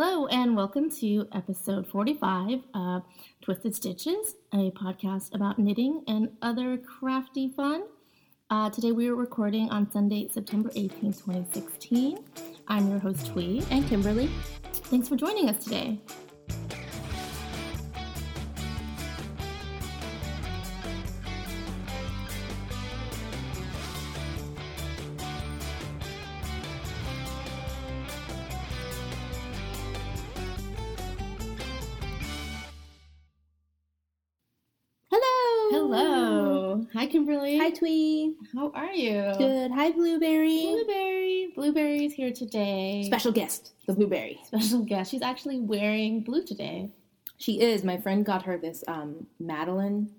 Hello, and welcome to episode 45 of Twisted Stitches, a podcast about knitting and other crafty fun. Uh, today we are recording on Sunday, September 18, 2016. I'm your host, Twee. And Kimberly. Thanks for joining us today. Kimberly. Hi, Twee. How are you? Good. Hi, Blueberry. Blueberry. Blueberry's here today. Special guest, the Blueberry. Special guest. She's actually wearing blue today. She is. My friend got her this um, Madeline.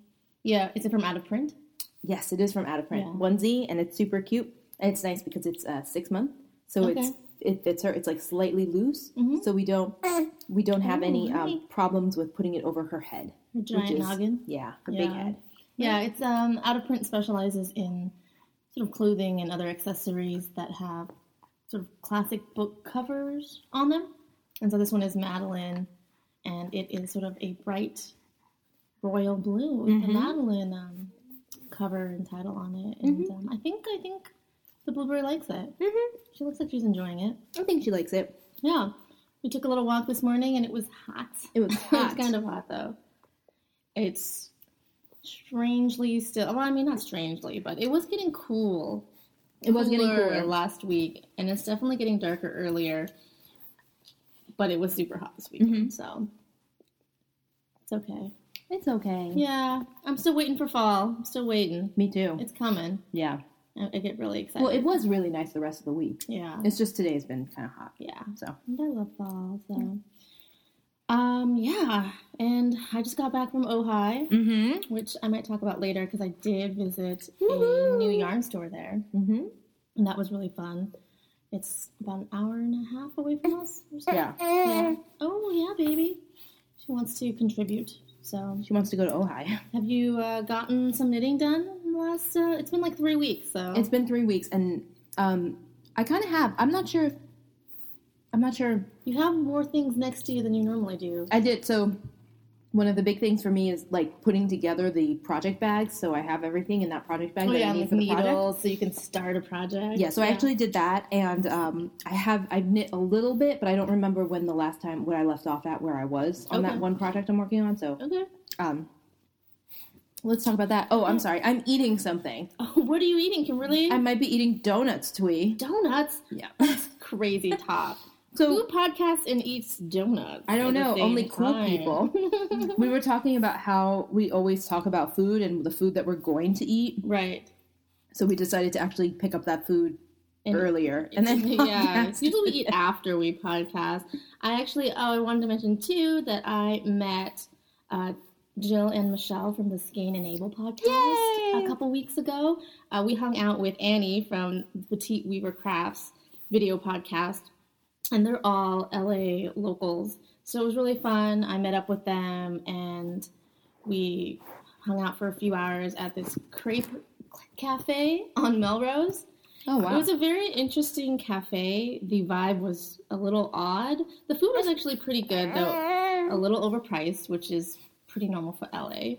Yeah, is it from Out of Print? Yes, it is from Out of Print Yeah. onesie, and it's super cute. And it's nice because it's uh, six month, so Okay. it's it fits her. It's like slightly loose, Mhm. so we don't we don't have Oh, any um, problems with putting it over her head. Her giant is- noggin. Yeah, her Yeah. big head. Yeah, it's um out of print specializes in sort of clothing and other accessories that have sort of classic book covers on them. And so this one is Madeline and it is sort of a bright royal blue with the Mhm. Madeline um, cover and title on it. And um, I think I think the blueberry likes it. hmm She looks like she's enjoying it. I think she likes it. Yeah. We took a little walk this morning and it was hot. It was It's hot. kind of hot though. It's strangely still. Well, I mean, not strangely, but it was getting cool. It was getting cooler cooler. last week, and it's definitely getting darker earlier. But it was super hot this weekend, Mhm. so it's okay. It's okay. Yeah, I'm still waiting for fall. I'm still waiting. Me too. It's coming. yeah. I, I get really excited. Well, it was really nice the rest of the week. yeah, It's just today's been kind of hot. yeah. So And I love fall. So, um, yeah. And I just got back from Ojai. Mm-hmm. which I might talk about later because I did visit a new yarn store there, Mm-hmm. and that was really fun. It's about an hour and a half away from us. Yeah. Yeah. Oh yeah, baby. She wants to contribute. So, She wants to go to Ojai. have you uh, gotten some knitting done in the last? Uh, it's been like three weeks. So It's been three weeks, and um, I kind of have. I'm not sure. I'm not sure. you have more things next to you than you normally do. I did so. One of the big things for me is like putting together the project bags. So I have everything in that project bag Oh that yeah, I need for the project. so you can start a project. Yeah, so I actually did that, and um, I have I've knit a little bit, but I don't remember when the last time where I left off at where I was on Okay. that one project I'm working on. So Okay. um, let's talk about that. Oh, I'm sorry, I'm eating something. Oh, what are you eating, Kimberly? I might be eating donuts, Twee. Donuts. Yeah. That's crazy talk. So Who podcasts and eats donuts? I don't know, only cool time? people. we were talking about how we always talk about food and the food that we're going to eat. right. So we decided to actually pick up that food And- earlier and then yeah, podcast. usually we eat after we podcast. I actually, oh, I wanted to mention too that I met uh, Jill and Michelle from the Skein and Able podcast Yay! a couple weeks ago. Uh, we hung out with Annie from Petite Weaver Crafts video podcast, and they're all LA locals. So it was really fun. I met up with them and we hung out for a few hours at this crepe cafe on Melrose. Oh wow! It was a very interesting cafe. The vibe was a little odd. The food was actually pretty good, though a little overpriced, which is pretty normal for LA.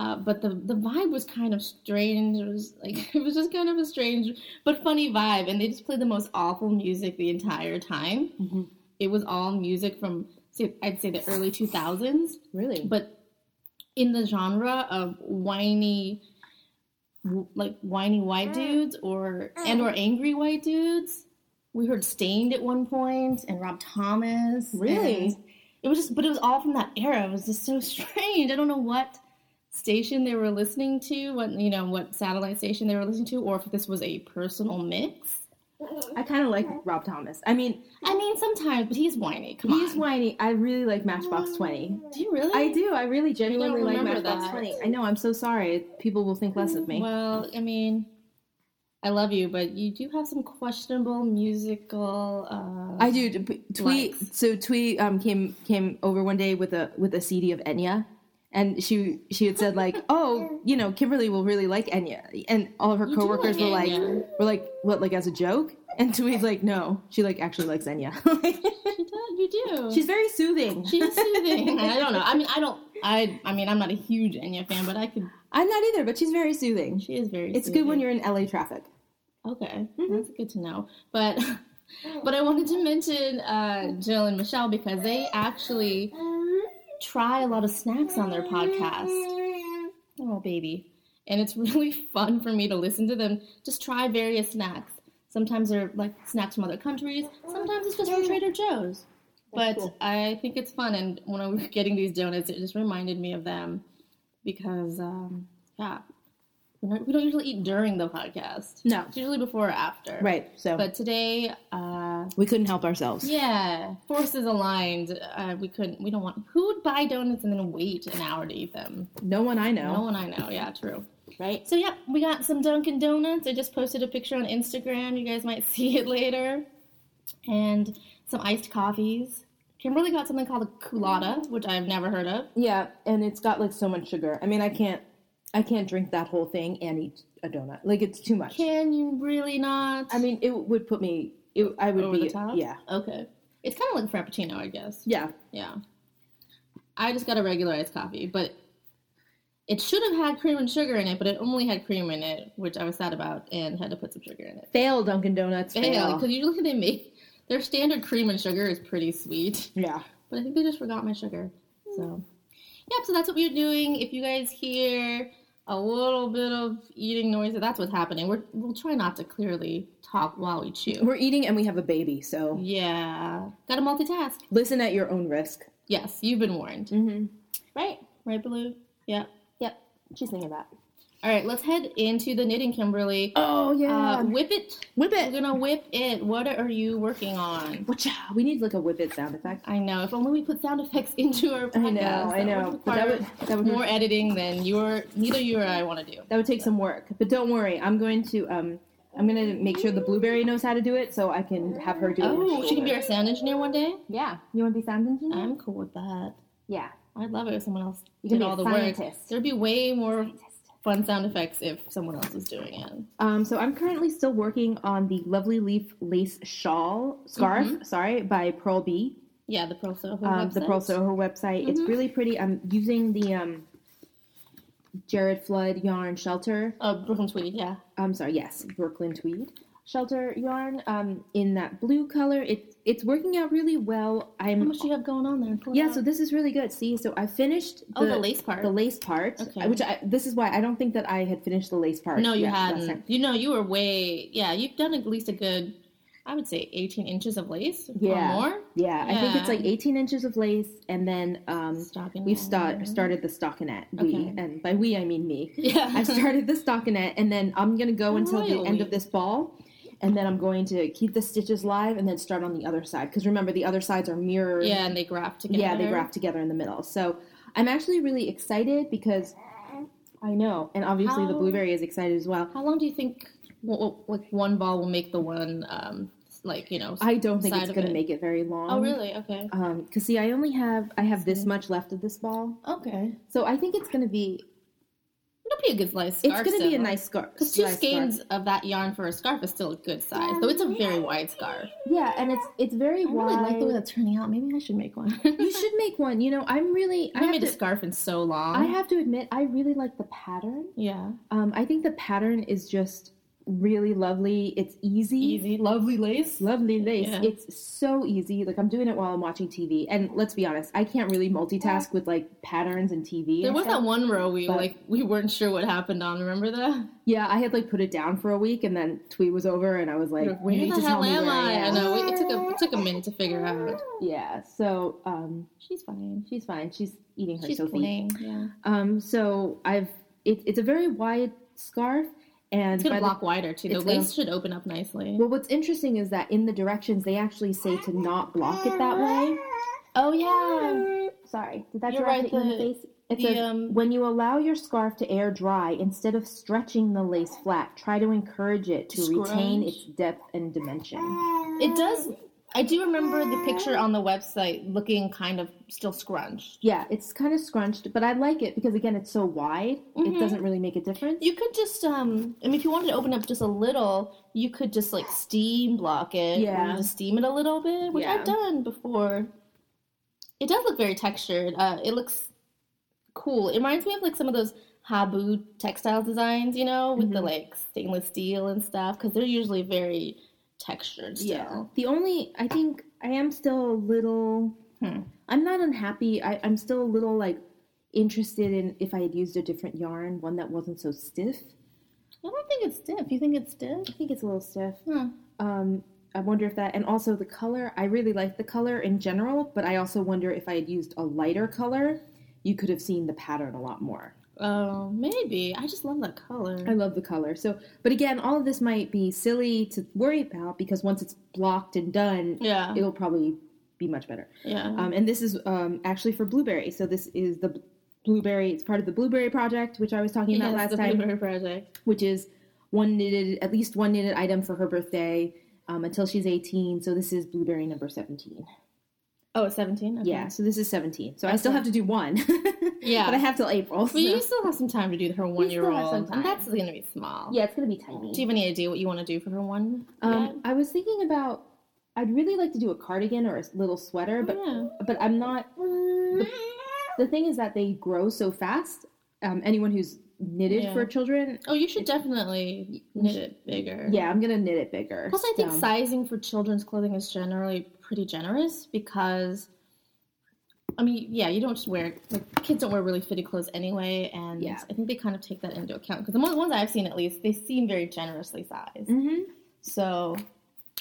Uh, but the the vibe was kind of strange. It was like it was just kind of a strange but funny vibe, and they just played the most awful music the entire time. Mhm. It was all music from I'd say the early two thousands, Really? but in the genre of whiny like whiny white dudes or and or angry white dudes we heard Staind at one point and rob thomas Really? it was just but it was all from that era it was just so strange i don't know what station they were listening to what you know what satellite station they were listening to or if this was a personal mix I kind of like Rob Thomas. I mean, i mean sometimes but he's whiny come he's on whiny. I really like Matchbox Twenty. do you really I do. I really genuinely like remember Matchbox that. Twenty. I know. I'm so sorry. People will think less of me. Well, I mean, I love you, but you do have some questionable musical. Uh, I do. Twee. Likes. So Twee um, came came over one day with a with a CD of Enya, and she she had said like, oh, you know, Kimberly will really like Enya, and all of her You coworkers like were like, Enya. were like, what, like as a joke? And Twee's like, no, she like actually likes Enya. She does, you do. She's very soothing. she's soothing. I don't know. I mean, I don't. I. I mean, I'm not a huge Enya fan, but I could. I'm not either, but she's very soothing. She is very. It's good when you're in LA traffic. Okay, that's good to know. But but I wanted to mention uh, Jill and Michelle because they actually try a lot of snacks on their podcast. Oh, baby. And it's really fun for me to listen to them just try various snacks. Sometimes they're like snacks from other countries, sometimes it's just from Trader Joe's. But cool. I think it's fun. And when I was getting these donuts, it just reminded me of them because, um, yeah, we don't, usually eat during the podcast. No. It's usually before or after. Right. So But today, uh, we couldn't help ourselves. yeah, forces aligned. Uh, we couldn't. We don't want. Who would buy donuts and then wait an hour to eat them? No one I know. No one I know. Yeah, true. Right. So yeah, we got some Dunkin' Donuts. I just posted a picture on Instagram. You guys might see it later. And some iced coffees. Kimberly got something called a Coolatta, which I've never heard of. Yeah, and it's got like so much sugar. I mean, I can't, I can't drink that whole thing and eat a donut. Like it's too much. Can you really not? I mean, it would put me. It, I would over be. the top. Yeah. Okay. It's kind of like Frappuccino, I guess. Yeah. Yeah. I just got a regular iced coffee, but it should have had cream and sugar in it, but it only had cream in it, which I was sad about and had to put some sugar in it. Fail Dunkin' Donuts. Fail, because usually they make their standard cream and sugar is pretty sweet, Yeah. but I think they just forgot my sugar. So, yep. So that's what we're doing. If you guys hear a little bit of eating noise, that's what's happening. We're, we'll try not to clearly talk while we chew. We're eating and we have a baby, so Yeah, gotta multitask. listen at your own risk. Yes, you've been warned. Mm-hmm. Right, right, Blue. Yep. Yep. She's thinking that. All right, let's head into the knitting, Kimberly. Oh yeah. Uh, whip it. whip it. We're gonna whip it. What are you working on? Whatcha? We need like a whip it sound effect. I know. If only we put sound effects into our podcast. I know. I know. But that would that would more editing than your neither you or I want to do. that would take some work. But don't worry. I'm going to um I'm gonna make sure the blueberry knows how to do it, so I can have her do it. Oh, she can be our sound engineer one day. Yeah. You want to be sound engineer? I'm cool with that. yeah. I'd love it if someone else You can did be a all the work. There'd be way more fun sound effects if someone else is doing it. Um, so I'm currently still working on the Lovely Leaf lace shawl scarf. Sorry, by Purl Bee. Yeah, the Purl Soho Um, the website. Purl Soho website. It's really pretty. I'm using the um, Jared Flood yarn shelter. Oh, Brooklyn Tweed. Yeah. I'm sorry, yes, Brooklyn Tweed shelter yarn. Um, in that blue color. It it's working out really well. How I'm much do you have going on there? Pull yeah. So this is really good. See, so I finished oh, the lace part. the lace part, Okay. which I, this is why I don't think that I had finished the lace part. No, you hadn't. You know, you were way. Yeah, you've done at least a good, I would say, 18 inches of lace Yeah. or more. Yeah, I think it's like 18 inches of lace, and then um, we've start, started the stockinette. We, Okay. and by we I mean me. Yeah. I started the stockinette, and then I'm gonna go until the end of this ball, and then I'm going to keep the stitches live, and then start on the other side. Because remember, the other sides are mirrored. yeah, and they graft together. yeah, they graft together in the middle. So I'm actually really excited because I know, and obviously the blueberry is excited as well. How long do you think, like, one ball will make the one, um, like, you know? I don't think it's gonna it? make it very long. Oh, really? Okay. Um, cause see, I only have I have this much left of this ball, Okay. so I think it's gonna be It'll be a good size scarf. it's gonna be a nice scarf. Because two nice skeins scarf. of that yarn for a scarf is still a good size, though it's a very wide scarf. Yeah, and it's it's very I really wide. like the way that's turning out. Maybe I should make one. you should make one. You know, I'm really I I made a scarf in so long. I have to admit I really like the pattern. yeah. Um, I think the pattern is just really lovely. It's easy. Easy, lovely lace. Lovely lace. Yeah. It's so easy. Like I'm doing it while I'm watching TV. And let's be honest, I can't really multitask with like patterns and TV. There and was stuff. that one row we But- like we weren't sure what happened on. Remember that? Yeah, I had like put it down for a week, and then Twee was over, and I was like, Where "You need the to hell am I? I am." know it, it took a it took a minute to figure out. Yeah. So um, She's fine. she's fine. She's eating her She's Sophie. playing. Yeah. Um, so I've it, it's a very wide scarf, and It's gonna by the- block wider too. The lace gonna- should open up nicely. well, what's interesting is that in the directions they actually say to not block it that way. oh yeah. Sorry, did that You're drive right, it in the the- face? It the, says, um, when you allow your scarf to air dry, instead of stretching the lace flat, try to encourage it to retain its depth and dimension. It does I do remember the picture on the website looking kind of still scrunched. Yeah, it's kind of scrunched, but I like it because again, it's so wide. Mhm. It doesn't really make a difference. You could just, um, I mean, if you wanted to open up just a little, you could just like steam block it. Yeah. Just steam it a little bit, which Yeah. I've done before. It does look very textured. Uh, it looks cool. It reminds me of like some of those Habu textile designs, you know, with the Mhm. like stainless steel and stuff, because they're usually very textured still. Yeah. The only I think I am still a little. Hmm. I'm not unhappy. I, I'm still a little like interested in if I had used a different yarn, one that wasn't so stiff. I don't think it's stiff. You think it's stiff? I think it's a little stiff. Huh. Um, I wonder if that, and also the color. I really like the color in general, but I also wonder if I had used a lighter color, you could have seen the pattern a lot more. Oh, maybe. I just love that color. I love the color. So, but again, all of this might be silly to worry about because once it's blocked and done, yeah. it'll probably be much better. Yeah. Um, and this is um, actually for blueberry. So this is the blueberry. It's part of the blueberry project, which I was talking about Yes, last the time, Blueberry Project. which is one knitted, at least one knitted item for her birthday um, until she's 18. So this is blueberry number 17. Oh, it's 17? Okay. Yeah, so this is 17. So I still have to do one. Yeah. but I have till April. But you still have some time to do her one year still have some old. That's going to be small. Yeah, it's gonna be tiny. Do you have any idea what you want to do for her one? Um, yet? I was thinking about. I'd really like to do a cardigan or a little sweater, but yeah. but I'm not. The thing is that they grow so fast. Um, anyone who's knitted Yeah. for children, Oh, you should definitely knit it bigger. yeah, I'm gonna knit it bigger. Plus, I think so- sizing for children's clothing is generally pretty generous because, I mean, yeah, you don't just wear like kids don't wear really fitted clothes anyway, and Yeah. I think they kind of take that into account because the ones I've seen, at least, they seem very generously sized. Mhm. So,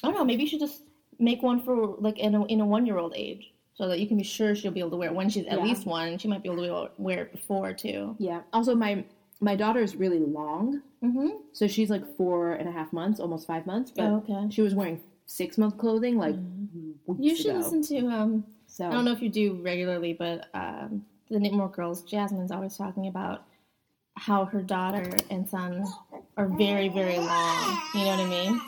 I don't know. Maybe you should just make one for like in a, in a one year old age, so that you can be sure she'll be able to wear it when she's at Yeah. least one. She might be able to wear it before too. Yeah. Also, my my daughter is really long, Mm-hmm. so she's like four and a half months, almost five months. But Oh, okay. she was wearing six month clothing like weeks You should ago. listen to um. So I don't know if you do regularly, but um, the Knitmore girls, Jasmine's always talking about how her daughter and son are very, very long. You know what I mean?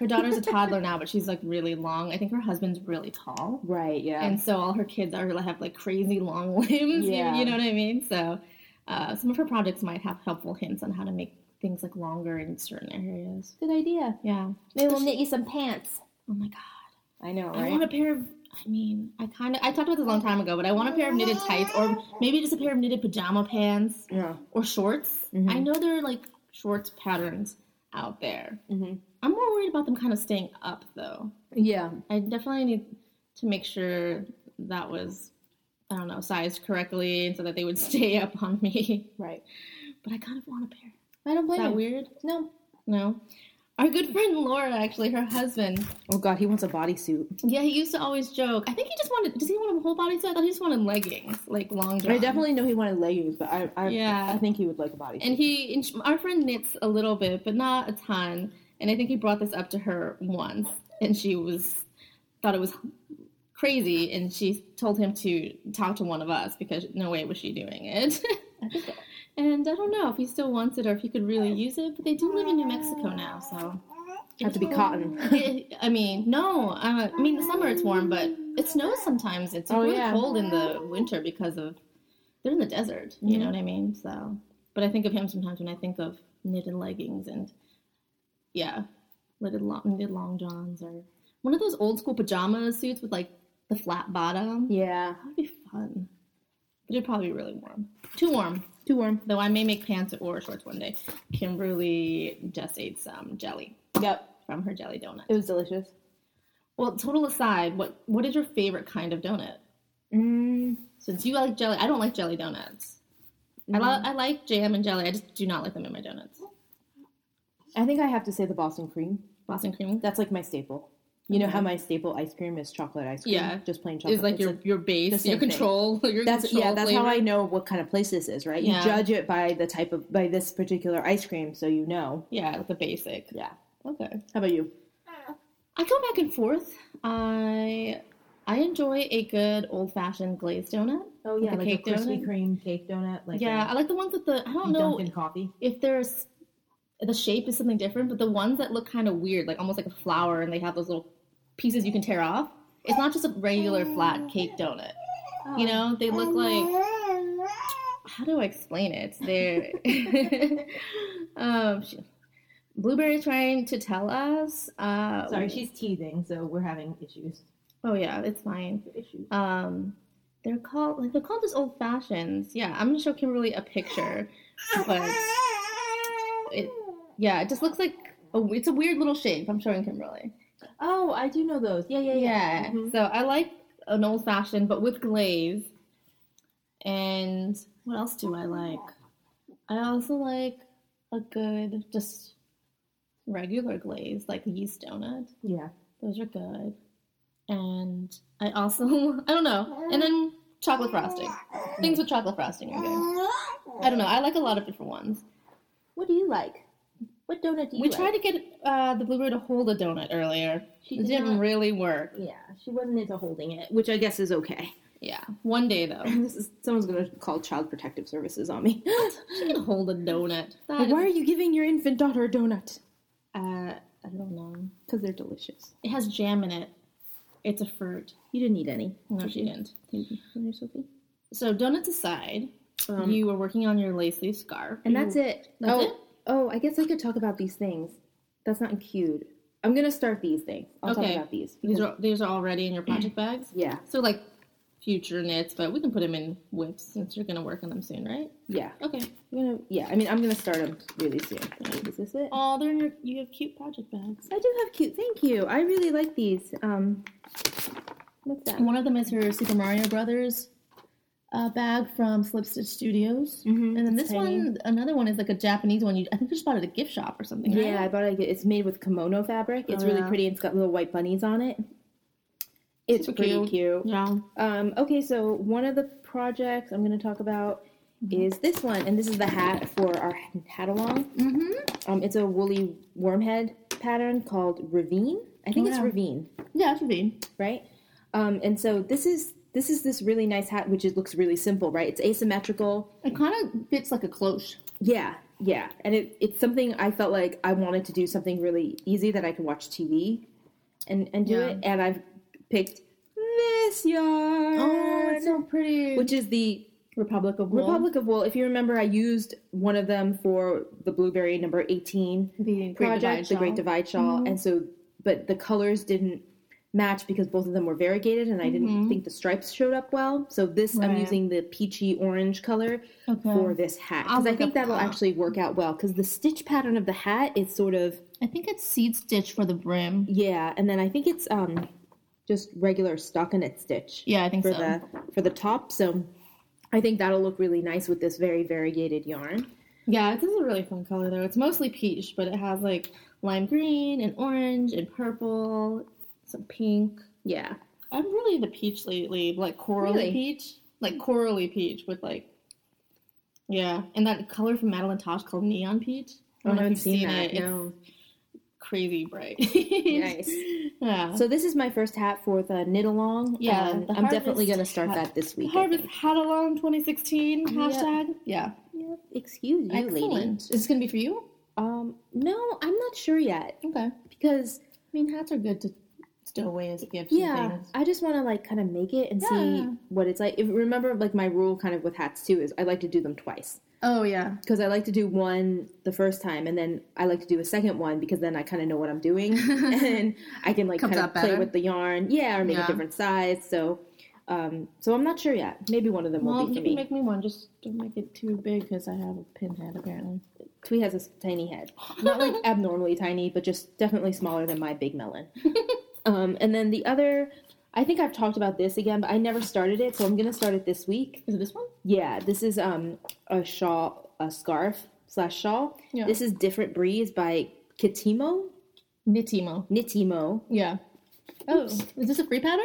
Her daughter's a toddler now, but she's like really long. I think her husband's really tall. Right. Yeah. And so all her kids are have like crazy long limbs. you- Yeah. You, know what I mean? So uh, some of her projects might have helpful hints on how to make things like longer in certain areas. Good idea. Yeah. Maybe we'll knit you some pants. Oh my god. I know, I want a pair of. I mean, I kind of. I talked about this a long time ago, but I want a pair of knitted tights, or maybe just a pair of knitted pajama pants yeah. or shorts. Mhm. I know there are like shorts patterns out there. hmm I'm more worried about them kind of staying up, though. Yeah. I definitely need to make sure that was, I don't know, sized correctly, so that they would stay up on me. Right. But I kind of want a pair. I don't Is blame that you. weird? No. No. Our good friend Laura, actually, her husband, Oh God, he wants a bodysuit. Yeah, he used to always joke. I think he just wanted. Does he want a whole body suit? I thought he just wanted leggings, like long johns. I definitely know he wanted leggings, but I, I, Yeah. I think he would like a bodysuit. And he, and our friend knits a little bit, but not a ton. And I think he brought this up to her once, and she was thought it was crazy, and she told him to talk to one of us because no way was she doing it. And I don't know if he still wants it or if he could really use it, but they do live in New Mexico now, so. have to be cotton. It- I mean, no. Uh, I mean, the summer it's warm, but it snows sometimes. It's Oh, really yeah. cold in the winter because of they're in the desert. You know Mhm. what I mean? So, but I think of him sometimes when I think of knitted leggings and yeah, knitted long, knitted long johns or one of those old school pajama suits with like the flat bottom. yeah. That would be fun. But it'd probably be really warm. Too warm. Too warm. Though I may make pants or shorts one day. Kimberly just ate some jelly Yep. from her jelly donut. It was delicious. Well, total aside, what what is your favorite kind of donut? Mm, Since you like jelly, I don't like jelly donuts. I, Mm. I like jam and jelly. I just do not like them in my donuts. I think I have to say the Boston cream. Boston cream That's like my staple. You know how mm-hmm. my staple ice cream is chocolate ice cream? Yeah. Just plain chocolate. is like It's your your base, your control. Your That's control yeah. That's how. I know what kind of place this is, right? You Yeah. judge it by the type of by this particular ice cream, so you know. Yeah, the basic. Yeah. Okay. How about you? I go back and forth. I I enjoy a good old fashioned glazed donut. Oh yeah, like like, a a Krispy Kreme cake donut. Like yeah, I like the ones with the. I don't know Dunkin' coffee. if there's the shape is something different, but the ones that look kind of weird, like almost like a flower, and they have those little pieces you can tear off. It's not just a regular flat cake donut. You know, they look like how do I explain it? They're um, she- Blueberry's trying to tell us. Uh, Sorry, she's teething, so we're having issues. Oh yeah, it's fine. Issues. Um, they're called like they're called just old fashions. Yeah, I'm gonna show Kimberly a picture, but it yeah, it just looks like a, it's a weird little shape. I'm showing Kimberly. Oh, I do know those. Yeah, yeah, yeah. Yeah. Mhm. So I like an old fashioned, but with glaze. And what else do I like? I also like a good, just regular glaze, like yeast donut. Yeah. Those are good. And I also, I don't know. And then chocolate frosting. Things with chocolate frosting are good. I don't know. I like a lot of different ones. What do you like? What donut do you We like? tried to get uh, the blueberry to hold a donut earlier. She It did didn't not- really work. Yeah, she wasn't into holding it, which I guess is okay. Yeah. One day though. This is someone's gonna call Child Protective Services on me. She can hold a donut. That why are you giving your infant daughter a donut? Uh, I don't know. Because they're delicious. It has jam in it. It's a fruit. You didn't eat any. No, she didn't. Thank you, Sophie. So donuts aside, Um, you were working on your lace leaf scarf. and that's it. That's oh, it? Oh, I guess I could talk about these things. That's not cute. I'm gonna start these things. I'll Okay. talk about these. These are these are already in your project bags. yeah, So like future knits, but we can put them in WIPs since you're gonna work on them soon, right? yeah. Okay. I'm gonna. Yeah, I mean, I'm gonna start them really soon. Is this it? Oh, they're in your. You have cute project bags. I do have cute. Thank you. I really like these. Um, what's that? One of them is her Super Mario Brothers uh, bag from Slip Stitch Studios, Mhm, and then it's this tiny. one, another one is like a Japanese one. You, I think you just bought it at a gift shop or something. right? Yeah, I bought it. It's made with kimono fabric. It's Oh, really yeah. pretty. and It's got little white bunnies on it. It's Super pretty cute. cute. Yeah. Um, okay, so one of the projects I'm going to talk about is this one, and this is the hat for our hat along. Mm-hmm. Um, it's a woolly wormhead pattern called Ravine. I think Oh, it's yeah. Ravine, Yeah, it should be. right? Um, and so this is this is this really nice hat, which it looks really simple, right? It's asymmetrical. It kind of fits like a cloche. Yeah, yeah, and it, it's something I felt like I wanted to do something really easy that I could watch TV and and do Yeah. it, and I've picked this yarn, Oh, it's so pretty. which is the Republic of Wool. Republic of Wool. If you remember, I used one of them for the blueberry number eighteen the project, Divide the Great. Divide Shawl, mm-hmm. and so but the colors didn't match because both of them were variegated, and I didn't think the stripes showed up well. So this I'm using the peachy orange color Okay. for this hat because I think that'll that. actually work out well because the stitch pattern of the hat is sort of I think it's seed stitch for the brim. yeah, and then I think it's um just regular stockinette stitch Yeah, I think for so. the for the top. So I think that'll look really nice with this very variegated yarn. Yeah, this is a really fun color though. It's mostly peach, but it has like lime green and orange and purple, some pink. Yeah, I'm really the peach lately, like corally Really? peach, like corally peach with like, yeah, and that color from Madeline Tosh called neon peach. Oh, I don't know if haven't you've seen that. It's No. crazy bright. Nice. Yeah. So this is my first hat for the knit along. Yeah, and the I'm definitely going to start hat- that this week. I Harvest. Hat Along 2016 hashtag. Yeah. Yep. Excuse you, lady. Is this gonna be for you? Um, no, I'm not sure yet Okay. because I mean, hats are good to as gifts. yeah, things. I just want to like kind of make it and see what it's like. If, remember, like my rule kind of with hats too is I like to do them twice. Oh yeah. because I like to do one the first time, and then I like to do a second one because then I kind of know what I'm doing, and I can like Comes kind of play better. with the yarn, yeah, or make Yeah. a different size. So, um, so I'm not sure yet. Maybe one of them Well, will be you for can me. make me one. Just don't make it too big because I have a pinhead apparently. Twee has a tiny head, not like abnormally tiny, but just definitely smaller than my big melon. um, and then the other, I think I've talked about this again, but I never started it, so I'm gonna start it this week. Is it this one? Yeah, this is um a shawl, a scarf slash shawl. Yeah. This is Different Breeze by Kitimo. Knitimo. Knitimo. Yeah. Oh, is this a free pattern?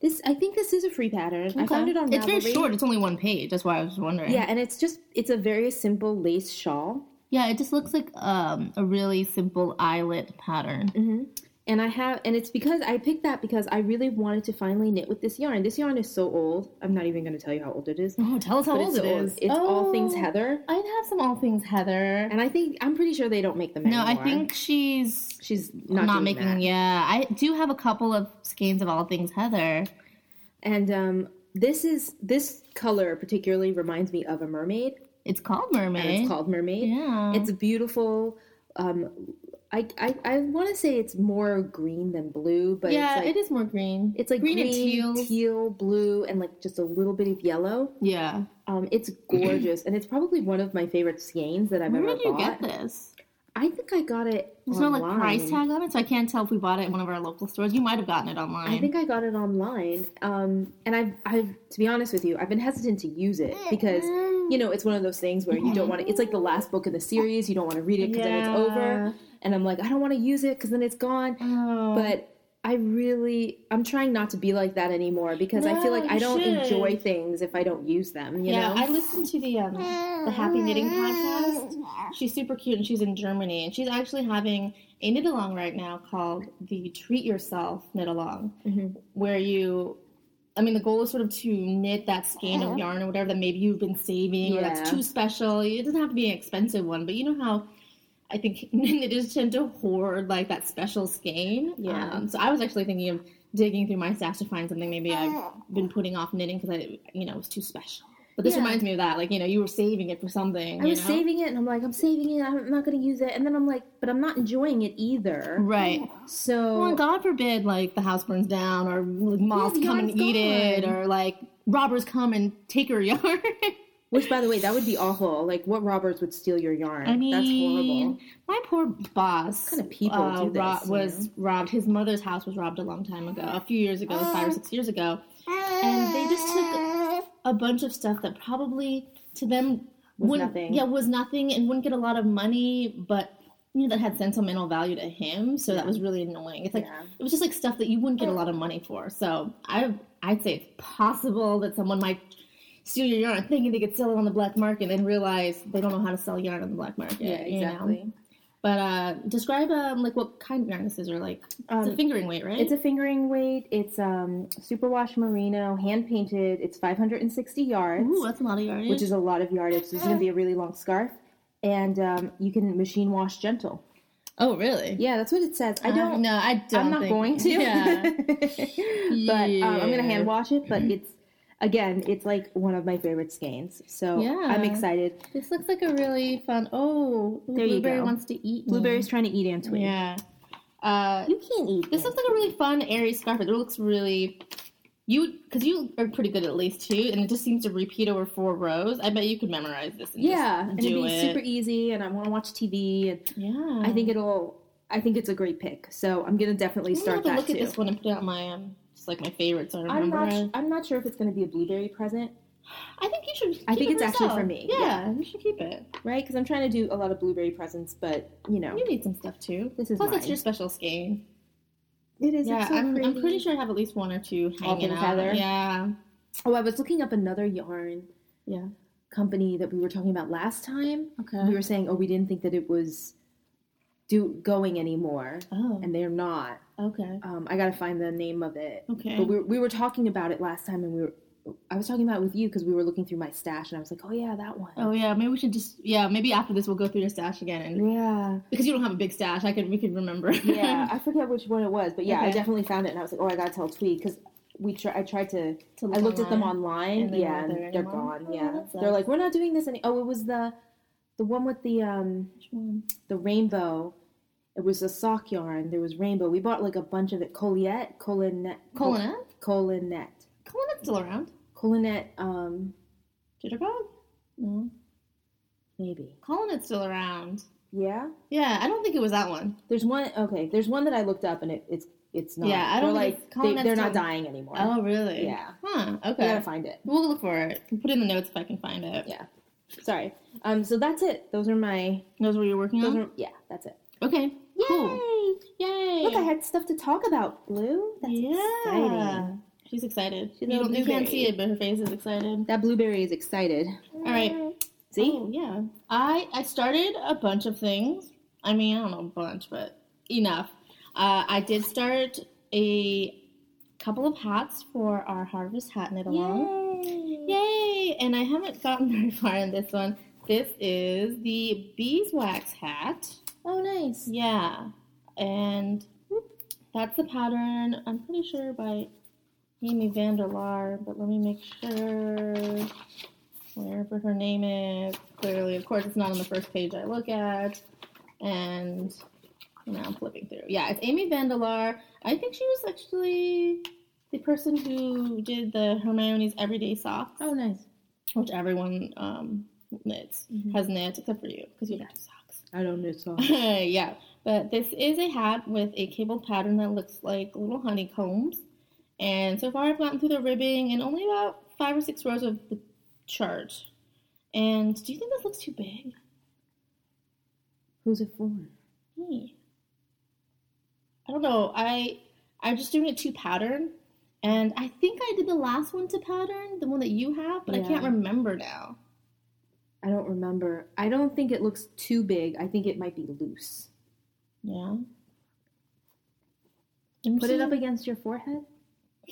This I think this is a free pattern. I found it on It's very short. It's only one page. That's why I was wondering. Yeah, and it's just it's a very simple lace shawl. Yeah. It just looks like um, a really simple eyelet pattern. Mm-hmm. And I have, and it's because I picked that because I really wanted to finally knit with this yarn. This yarn is so old. I'm not even going to tell you how old it is. Oh, tell us how old it is. It's all things Oh, Heather. I'd have some all things Heather. And I think, I'm pretty sure they don't make them No, anymore. I think she's she's not, not, making. that. Yeah, I do have a couple of skeins of all things Heather. And um, this is, this color particularly reminds me of a mermaid. It's called Mermaid. And it's called Mermaid. Yeah. It's a beautiful, um, I, I, I want to say it's more green than blue, but yeah, it's like, it is more green. It's like green, green, and teal. teal, blue, and like just a little bit of yellow. Yeah. Um, it's gorgeous, and it's probably one of my favorite skeins that I've Where ever did you bought. get this? I think I got it. There's no like price tag on it, so I can't tell if we bought it at one of our local stores. You might have gotten it online. I think I got it online. Um, and I've, I've, to be honest with you, I've been hesitant to use it because, you know, it's one of those things where you don't want to, it's like the last book in the series. You don't want to read it because then it's over. And I'm like, I don't want to use it because then it's gone. Oh. But I really, I'm trying not to be like that anymore because I feel like I don't should. enjoy things if I don't use them, you yeah, know? I listened to the um, the Happy Knitting podcast. She's super cute and she's in Germany and she's actually having a knit along right now called the Treat Yourself Knit Along, Mhm. where you. I mean, the goal is sort of to knit that skein of yarn or whatever that maybe you've been saving or that's too special. It doesn't have to be an expensive one, but you know how I think knitters tend to hoard like that special skein. Yeah. Um, so I was actually thinking of digging through my stash to find something maybe I've been putting off knitting because I, you know, it was too special. But this Yeah. reminds me of that. Like, you know, you were saving it for something. I was know? saving it and I'm like, I'm saving it. I'm not going to use it. And then I'm like, but I'm not enjoying it either. Right. So, Well, God forbid, like, the house burns down or like, moths the come and yarn's eat it or, like, robbers come and take her yarn. Which by the way, that would be awful. Like, what robbers would steal your yarn? I mean, That's horrible. My poor boss. What kind of people uh, do this, ro- was robbed. His mother's house was robbed a long time ago, a few years ago, five or six years ago, and they just took a bunch of stuff that probably to them Was nothing. Yeah, was nothing and wouldn't get a lot of money, but you know that had sentimental value to him. So that was really annoying. It's like Yeah. it was just like stuff that you wouldn't get a lot of money for. So I I'd say it's possible that someone might steal your yarn thinking they could sell it on the black market and realize they don't know how to sell yarn on the black market. Yeah, you know? exactly. But uh, describe um, like what kind of yarn this is, or like it's a Um, fingering weight, right? It's a fingering weight. It's um, superwash merino, hand painted. It's 560 yards, Ooh, that's a lot of yardage. which is a lot of yardage. This is going to be a really long scarf. And um, you can machine wash gentle. oh really? Yeah, that's what it says. I Uh, don't. no, I don't. I'm not going to. Yeah. but um, I'm gonna hand wash it. But it's again, it's like one of my favorite skeins. So Yeah. I'm excited. This looks like a really fun. Oh, There you blueberry go. wants to eat. me. Blueberry's trying to eat Twee. Yeah. Uh, You can't eat. this looks like a really fun, airy scarf. It looks really. You, because you are pretty good at lace too, and it just seems to repeat over four rows. I bet you could memorize this. And yeah, and it'd be it. super easy. And I want to watch TV. And Yeah, I think it'll. I think it's a great pick. So I'm gonna definitely I'm gonna start have to that look too. at this one and put it on my um, like my favorites. So I I'm not. I'm not sure if it's gonna be a blueberry present, I think you should. I think it it's for actually for me, Yeah, you should keep it. right? Because I'm trying to do a lot of blueberry presents, but you know, You need some stuff too. This is Plus, it's your special skein. it is. Yeah, it's so I'm, pretty. I'm pretty sure I have at least one or two hanging things out. Heather? Yeah, Oh, I was looking up another yarn yeah. company that we were talking about last time. Okay. We were saying, oh, we didn't think that it was do going anymore, oh, and they're not. Okay. Um, I gotta find the name of it. Okay. But we were, we were talking about it last time, and we were. I was talking about it with you because we were looking through my stash, and I was like, oh yeah, that one. Oh yeah, maybe we should just yeah, maybe after this we'll go through your stash again and Yeah. because you don't have a big stash, I could we could remember. Yeah, I forget which one it was, but yeah, I definitely found it, and I was like, oh, I gotta tell Twee because we try. I tried to. To I looked at them online. online. And yeah, and they're anymore? gone. Oh, yeah, they're like, we're not doing this any. Oh, it was the, the one with the um Which one? the rainbow. It was a sock yarn. There was rainbow. We bought like a bunch of it. Colliette, Colinet, Colonet? Colinet, Colonet's still around. Colinet. Um, Jitterbug? No. maybe. Colonet's still around. Yeah. Yeah, I don't think it was that one. There's one. Okay, there's one that I looked up, and it, it's it's not. Yeah, I don't They're like they, they're not dying anymore. Oh really? Yeah. Huh. I Okay. gotta find it. We'll look for it. Put it in the notes if I can find it. Yeah. Sorry. Um. So that's it. Those are my. Those were you working Those on? are yeah. That's it. Okay. Cool. Yay. Look, I had stuff to talk about. Blue. That's yeah. exciting. She's excited. She's you, don't, you can't see it, but her face is excited. That blueberry is excited. All right. See? Oh, yeah. I I started a bunch of things. I mean, I don't know a bunch, but enough. Uh, I did start a couple of hats for our harvest hat knit along. Yay! Yay! And I haven't gotten very far in this one. This is the beeswax hat. Oh, nice. Yeah. And that's the pattern. I'm pretty sure by Amy van de Laar, but let me make sure wherever her name is. Clearly, of course, it's not on the first page I look at. And now I'm flipping through. Yeah, it's Amy van de Laar. I think she was actually the person who did the Hermione's Everyday Socks, Oh, nice. which everyone um, knits, Mhm. has knit, except for you, because you don't do socks. I don't know so. yeah, but this is a hat with a cable pattern that looks like little honeycombs. And so far, I've gotten through the ribbing and only about five or six rows of the chart. And do you think this looks too big? Who's it for? Me. I don't know. I I'm just doing it to pattern, and I think I did the last one to pattern, the one that you have, but I can't remember now. I don't remember. I don't think it looks too big. I think it might be loose. Yeah. I'm Put it up against your forehead.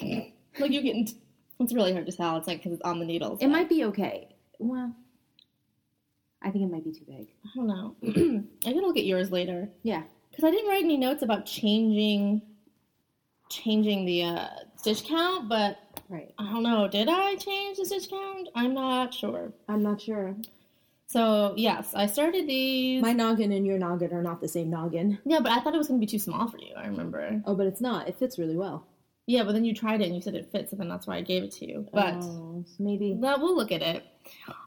Like you're getting. It's really hard to tell. It's like because it's on the needles. It might be okay. Well, I think it might be too big. I don't know. I can look at yours later Yeah. because I didn't write any notes about changing, changing the uh, stitch count. But Right. I don't know. Did I change the stitch count? I'm not sure. I'm not sure. So yes, I started these. My noggin and your noggin are not the same noggin. yeah, but I thought it was gonna be too small for you. I remember. Oh, but it's not. It fits really well. Yeah, but then you tried it and you said it fits, and then that's why I gave it to you. But Oh, maybe. Well, we'll look at it.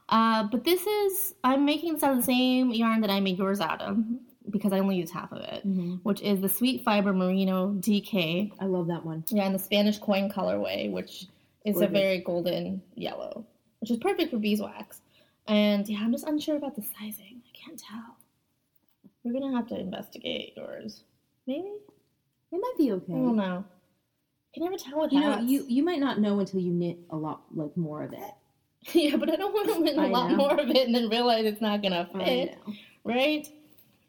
Uh, but this is, I'm making this out of the same yarn that I made yours out of because I only use half of it, Mhm. which is the Sweet Fiber Merino DK. I love that one. Yeah, in the Spanish coin colorway, which is a very golden yellow, which is perfect for beeswax. And yeah, I'm just unsure about the sizing. I can't tell. We're gonna have to investigate yours. Maybe? It might be okay. I don't know. I can never tell with You know, you you might not know until you knit a lot like more of it. yeah, but I don't want to win a lot know. more of it and then realize it's not gonna fit. right?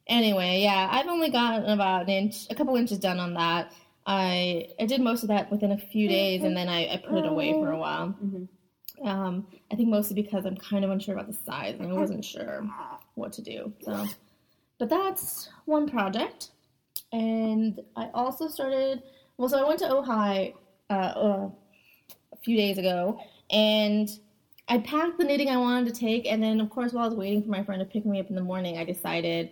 Anyway, yeah, I've only gotten about an inch, a couple inches done on that. I I did most of that within a few days, and then I, I put it away for a while. Mhm. Um, I think mostly because I'm kind of unsure about the size, and I wasn't sure what to do. So, but that's one project, and I also started. Well, so I went to Ojai uh, uh, a few days ago, and I packed the knitting I wanted to take, and then of course while I was waiting for my friend to pick me up in the morning, I decided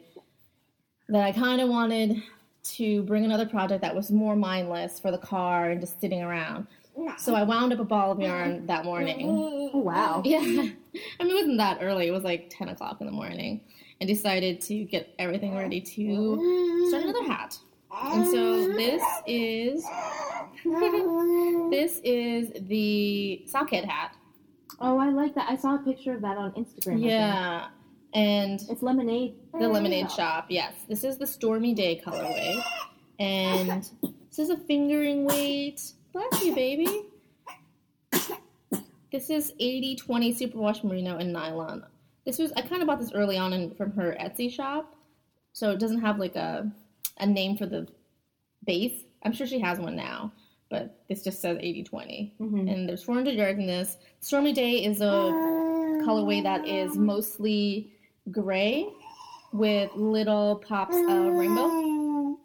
that I kind of wanted to bring another project that was more mindless for the car and just sitting around. So I wound up a ball of mm-hmm. yarn that morning. Mm-hmm. Oh wow. Yeah, I mean it wasn't that early; it was like ten o'clock in the morning, and decided to get everything ready to mm-hmm. start another hat. And so this is this is the sockhead hat. Oh, I like that. I saw a picture of that on Instagram. Yeah, and It's lemonade. the lemonade shop. Yes, this is the Stormy Day colorway, and this is a fingering weight. Bless you, baby. This is 80-20 superwash merino and nylon. This was I kind of bought this early on in, from her Etsy shop, so it doesn't have like a a name for the base. I'm sure she has one now, but this just says 80-20. Mhm. And there's 400 yards in this. Stormy Day is a colorway that is mostly gray with little pops of rainbow.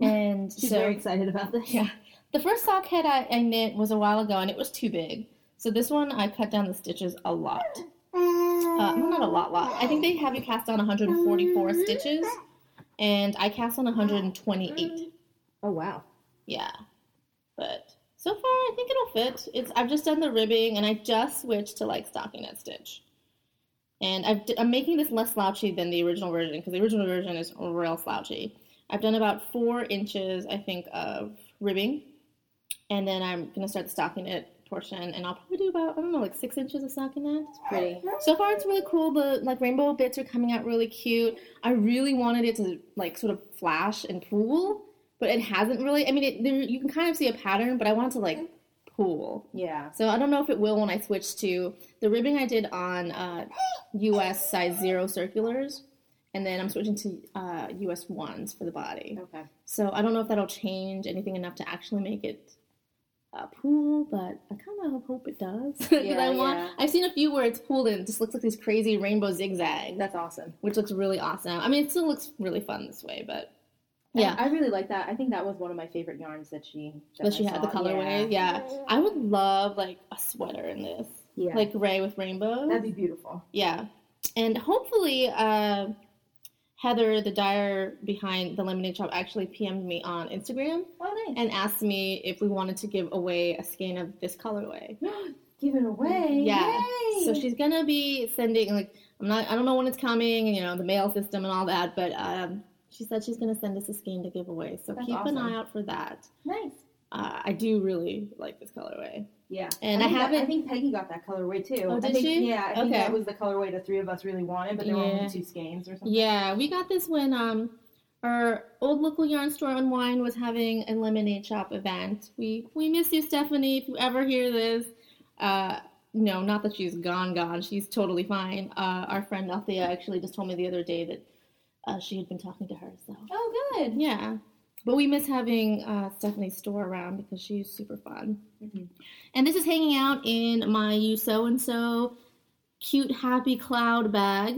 And She's so, very excited about this. yeah. The first sock head I, I knit was a while ago and it was too big. So this one I cut down the stitches a lot. Uh, well, not a lot, lot. I think they have you cast on 144 stitches and I cast on 128. Oh wow. Yeah. But so far, I think it'll fit. It's I've just done the ribbing and I just switched to like stockinette stitch. And I've, I'm making this less slouchy than the original version because the original version is real slouchy. I've done about four inches, I think, of ribbing, and then I'm gonna start the stockinette portion, and I'll probably do about I don't know, like six inches of stockinette. It's pretty. So far, it's really cool. The like rainbow bits are coming out really cute. I really wanted it to like sort of flash and pool, but it hasn't really. I mean, it, there, you can kind of see a pattern, but I want it to like pool. Yeah. So I don't know if it will when I switch to the ribbing I did on uh, U.S. size zero circulars, and then I'm switching to uh, US ones for the body. Okay. So I don't know if that'll change anything enough to actually make it a pool, but I kind of hope it does. Yeah, I want. yeah. I've seen a few where it's pooled and it just looks like these crazy rainbow zigzags, That's awesome. which looks really awesome. I mean, it still looks really fun this way, but yeah. I, I really like that. I think that was one of my favorite yarns that she that she I had the colorway. Yeah. I would love like a sweater in this, Yeah. like gray with rainbows. That'd be beautiful. Yeah, and hopefully, uh, Heather, the dyer behind the lemonade shop, actually PM'd me on Instagram Oh, nice. and asked me if we wanted to give away a skein of this colorway. Give it away. Yeah. Yay. So she's gonna be sending like I'm not I don't know when it's coming, and you know the mail system and all that, but um, she said she's gonna send us a skein to give away. So That's keep an eye out for that. nice. Uh, I do really like this colorway. Yeah. And I that- haven't- I think Peggy got that colorway too. Oh, I did think, she? Yeah, I think Okay. that was the colorway the three of us really wanted, but there were Yeah. only two skeins or something. Yeah, we got this when um our old local yarn store on Wine was having a lemonade shop event. We we miss you, Stephanie. If you ever hear this, uh, no, not that she's gone, gone. She's totally fine. Uh, our friend Althea actually just told me the other day that uh, she had been talking to her. So Oh, good. yeah, but we miss having uh, Stephanie's store around because she's super fun. Mhm. And this is hanging out in my You So and So cute happy cloud bag.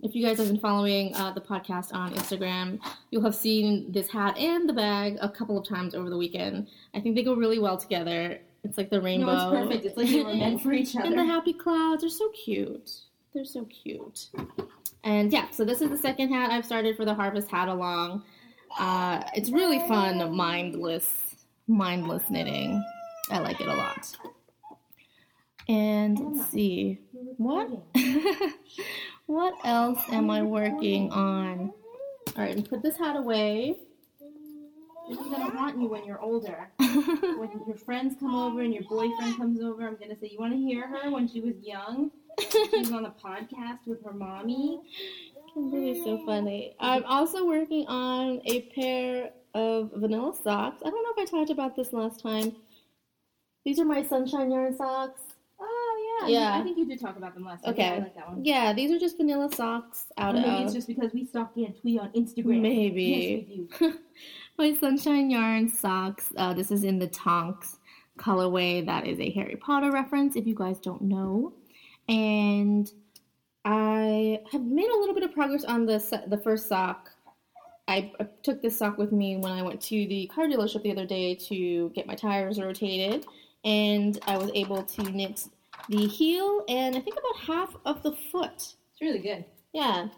If you guys have been following uh, the podcast on Instagram, you'll have seen this hat and the bag a couple of times over the weekend. I think they go really well together. It's like the rainbow. No, it's perfect. It's like they were meant for each other. and the happy clouds are so cute. They're so cute. And yeah, so this is the second hat I've started for the Harvest Hat Along. Uh, it's really fun, mindless, mindless knitting. I like it a lot. And let's see, what what else am I working on? All right, and put this hat away. This is gonna haunt you when you're older. When your friends come over and your boyfriend comes over, I'm gonna say, "You want to hear her when she was young? She was on a podcast with her mommy." Really so funny. I'm also working on a pair of vanilla socks. I don't know if I talked about this last time. These are my sunshine yarn socks. Oh yeah, Yeah. I think you did talk about them last time. Okay. Yeah, I like that one. Yeah, these are just vanilla socks out Or maybe of it's just because we stalk and tweet on Instagram. Maybe. Yes, we do. my sunshine yarn socks. Uh, this is in the Tonks colorway. That is a Harry Potter reference, if you guys don't know. And I have made a little bit of progress on the the first sock. I, I took this sock with me when I went to the car dealership the other day to get my tires rotated, and I was able to knit the heel and I think about half of the foot. It's really good. Yeah.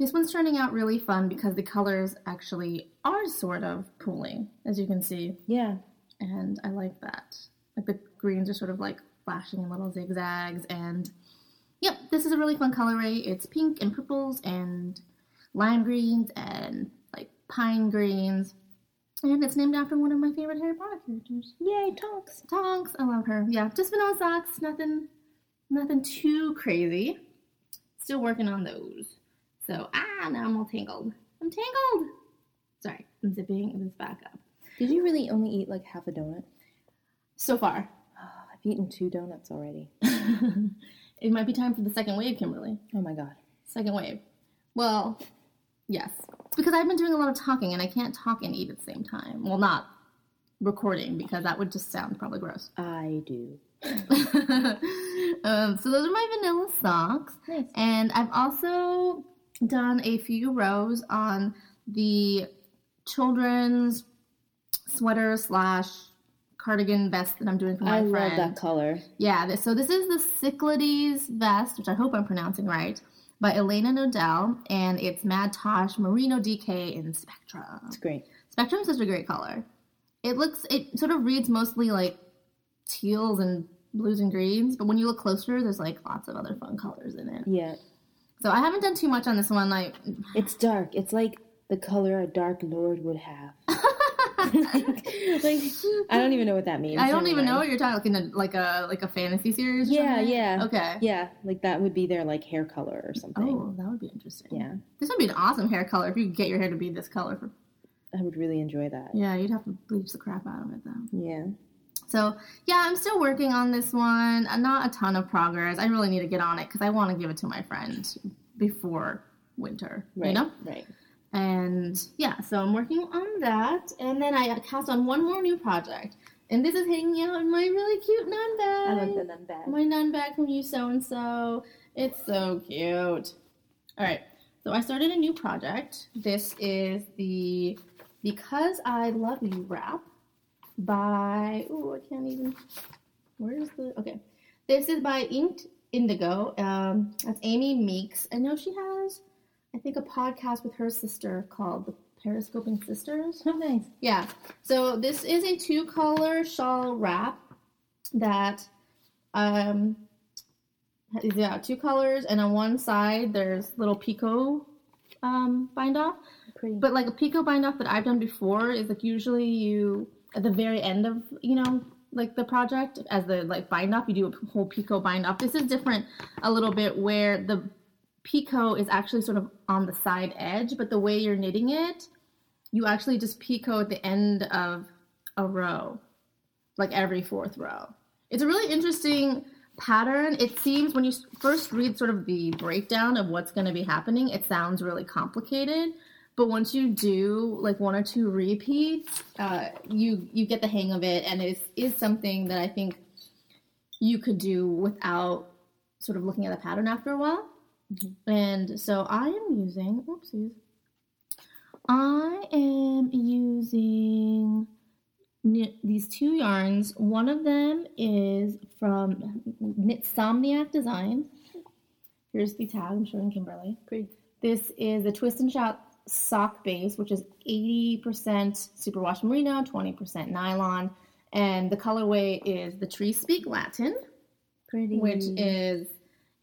This one's turning out really fun because the colors actually are sort of pooling, as you can see, Yeah. and I like that. Like the greens are sort of like flashing in little zigzags, and yep, this is a really fun colorway. It's pink and purples and lime greens and like pine greens, and it's named after one of my favorite Harry Potter characters. Yay, Tonks. Tonks, I love her. Yeah, just vanilla socks, nothing, nothing too crazy. Still working on those. So ah, now I'm all tangled. I'm tangled. Sorry, I'm zipping this back up. Did you really only eat like half a donut? So far, I've eaten two donuts already. it might be time for the second wave, Kimberly. Oh my god. Second wave. Well, yes, it's because I've been doing a lot of talking, and I can't talk and eat at the same time. Well, not recording because that would just sound probably gross. I do. um, so those are my vanilla socks. Nice. And I've also done a few rows on the children's sweater slash cardigan vest that I'm doing for my I friend. I love that color. Yeah, this, so this is the Cyclades vest, which I hope I'm pronouncing right, by Elena Nodel, and it's Mad Tosh Merino DK in Spectrum. It's great. Spectrum is such a great color. It looks, it sort of reads mostly like teals and blues and greens, but when you look closer, there's like lots of other fun colors in it. Yeah. So I haven't done too much on this one. Like, It's dark. It's like the color a dark lord would have. like I don't even know what that means. I don't even know what you're talking like a, like a like a fantasy series. or Yeah, something? yeah. Okay. Yeah, like that would be their like hair color or something. Oh, that would be interesting. Yeah, This would be an awesome hair color if you could get your hair to be this color. For, I would really enjoy that. yeah, you'd have to bleach the crap out of it though. Yeah. So yeah, I'm still working on this one. Uh, Not a ton of progress. I really need to get on it because I want to give it to my friend before winter. Right. You know. Right. And yeah, so I'm working on that, and then I cast on one more new project, and this is hanging out in my really cute nun bag. I like the nun bag. My nun bag from you so and so. It's so cute. All right, so I started a new project. This is the Because I Love You wrap by. Oh, I can't even. Where's the. Okay. This is by Inked Indigo. Um, that's Amy Meeks. I know she has, I think, a podcast with her sister called the Periscoping Sisters. Oh, nice. Yeah. So this is a two color shawl wrap that um is yeah, two colors and on one side there's little picot um bind off. Pretty. But like a picot bind off that I've done before is like usually you at the very end of, you know, like the project as the like bind off, you do a whole picot bind off. This is different a little bit where the picot is actually sort of on the side edge, but the way you're knitting it, you actually just picot at the end of a row, like every fourth row. It's a really interesting pattern. It seems when you first read sort of the breakdown of what's going to be happening, it sounds really complicated. But once you do like one or two repeats, uh, you you get the hang of it, and it is, is something that I think you could do without sort of looking at the pattern after a while. Mm-hmm. And so I am using, oopsies, I am using these two yarns. One of them is from Knitsomniac Design. Here's the tag I'm showing Kimberly. Pretty. This is the Twist and Shout sock base, which is 80% superwash merino, 20% nylon, and the colorway is the Tree Speak Latin Pretty. which is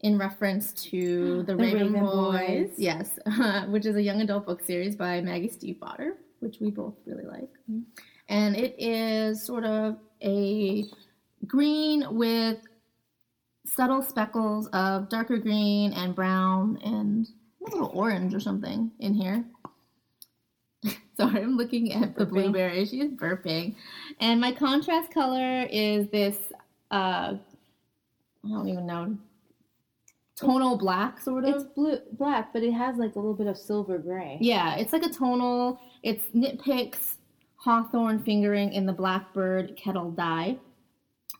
in reference to the, The Raven, Raven Boys, Boys. yes, which is a young adult book series by Maggie Stiefvater, which we both really like, Mhm. and it is sort of a green with subtle speckles of darker green and brown and a little orange or something in here. Sorry, I'm looking at the Burping. blueberry. She's burping. And my contrast color is this, uh, I don't even know, tonal black, sort of. It's blue, black, but it has like a little bit of silver gray. Yeah, it's like a tonal. It's Knitpicks Hawthorne fingering in the Blackbird kettle dye.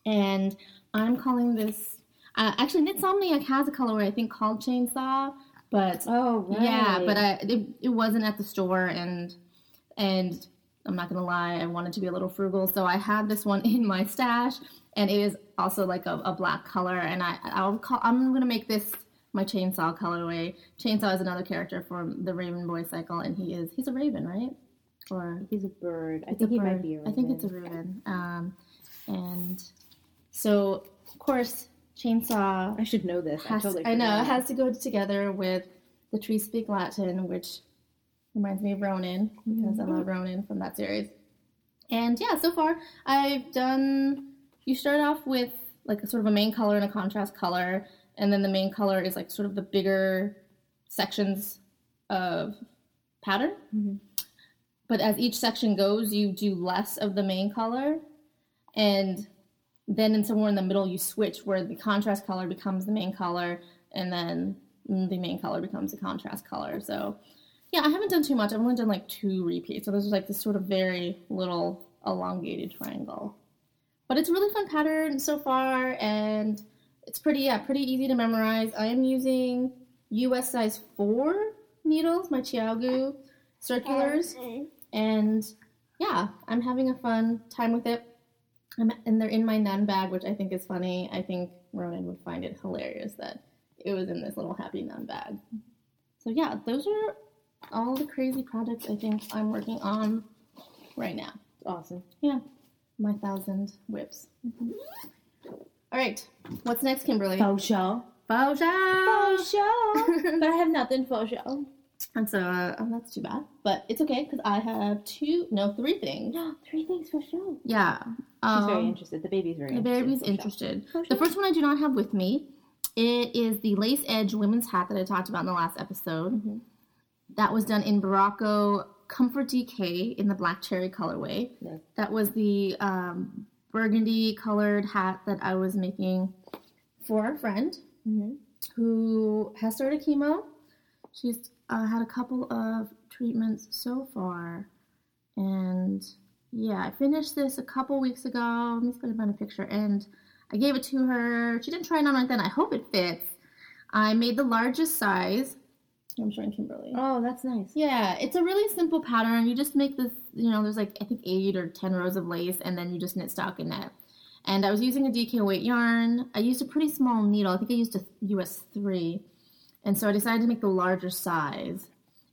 And I'm calling this, uh, actually, Knitsomniac has a colorway I think called Chainsaw, but Oh, right. yeah, but I, it, it wasn't at the store, and and I'm not gonna lie, I wanted to be a little frugal, so I had this one in my stash, and it is also like a, a black color, and I I'll call I'm gonna make this my chainsaw colorway. Chainsaw is another character from the Raven Boy cycle, and he is he's a raven, right? Or He's a bird. I think he might bird. be a I think it's a raven. Um, and so of course chainsaw I should know this. I, totally I know it has to go together with the Tree Speak Latin, which reminds me of Ronan because I love Ronan from that series. And yeah, so far I've done. You start off with like a sort of a main color and a contrast color, and then the main color is like sort of the bigger sections of pattern. Mhm. But as each section goes, you do less of the main color, and then in somewhere in the middle you switch where the contrast color becomes the main color and then the main color becomes the contrast color so yeah i haven't done too much i've only done like two repeats so this is like this sort of very little elongated triangle but it's a really fun pattern so far and it's pretty yeah pretty easy to memorize i am using us size 4 needles my ChiaoGoo circulars and yeah i'm having a fun time with it I'm, and they're in my nun bag, which I think is funny. I think Ronan would find it hilarious that it was in this little happy nun bag. So yeah, those are all the crazy projects I think I'm working on right now. Awesome. My thousand WIPs. All right, what's next, Kimberly? Faux show. Faux show. Faux show. but I have nothing faux show. And so uh, oh, that's too bad, but it's okay because I have two, no, three things. No, Three things for show. Yeah. She's Um, very interested. The baby's very The interested. baby's interested. The first one I do not have with me. It is the lace edge women's hat that I talked about in the last episode. Mhm. That was done in Berroco Comfort DK in the black cherry colorway. Nice. That was the um, burgundy colored hat that I was making for a friend Mhm. who has started chemo. she's uh, had a couple of treatments so far, and yeah, I finished this a couple weeks ago. Let me put it find a picture, and I gave it to her. She didn't try it on right then. I hope it fits. I made the largest size. I'm showing Kimberly. Oh, that's nice. Yeah, it's a really simple pattern. You just make this, you know, there's like I think eight or ten rows of lace, and then you just knit stockinette. And I was using a DK weight yarn. I used a pretty small needle. I think I used a US three, and so I decided to make the larger size,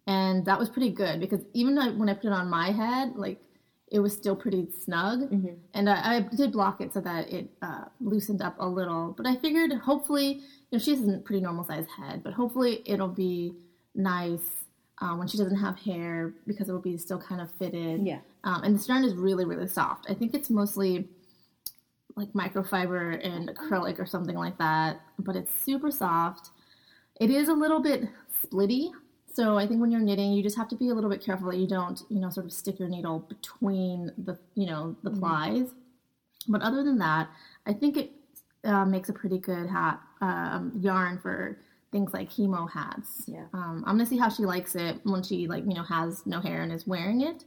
and that was pretty good because even when I put it on my head, like it was still pretty snug, mm-hmm. and I, I, did block it so that it uh, loosened up a little. But I figured hopefully, you know, she has a pretty normal size head, but hopefully it'll be nice uh, when she doesn't have hair because it will be still kind of fitted. Yeah. Um, and the yarn is really really soft. I think it's mostly like microfiber and acrylic or something like that, but it's super soft. It is a little bit splitty, so I think when you're knitting, you just have to be a little bit careful that you don't, you know, sort of stick your needle between the, you know, the mm-hmm. plies. But other than that, I think it uh, makes a pretty good hat um, yarn for things like chemo hats. Yeah. Um, I'm gonna see how she likes it when she like you know has no hair and is wearing it.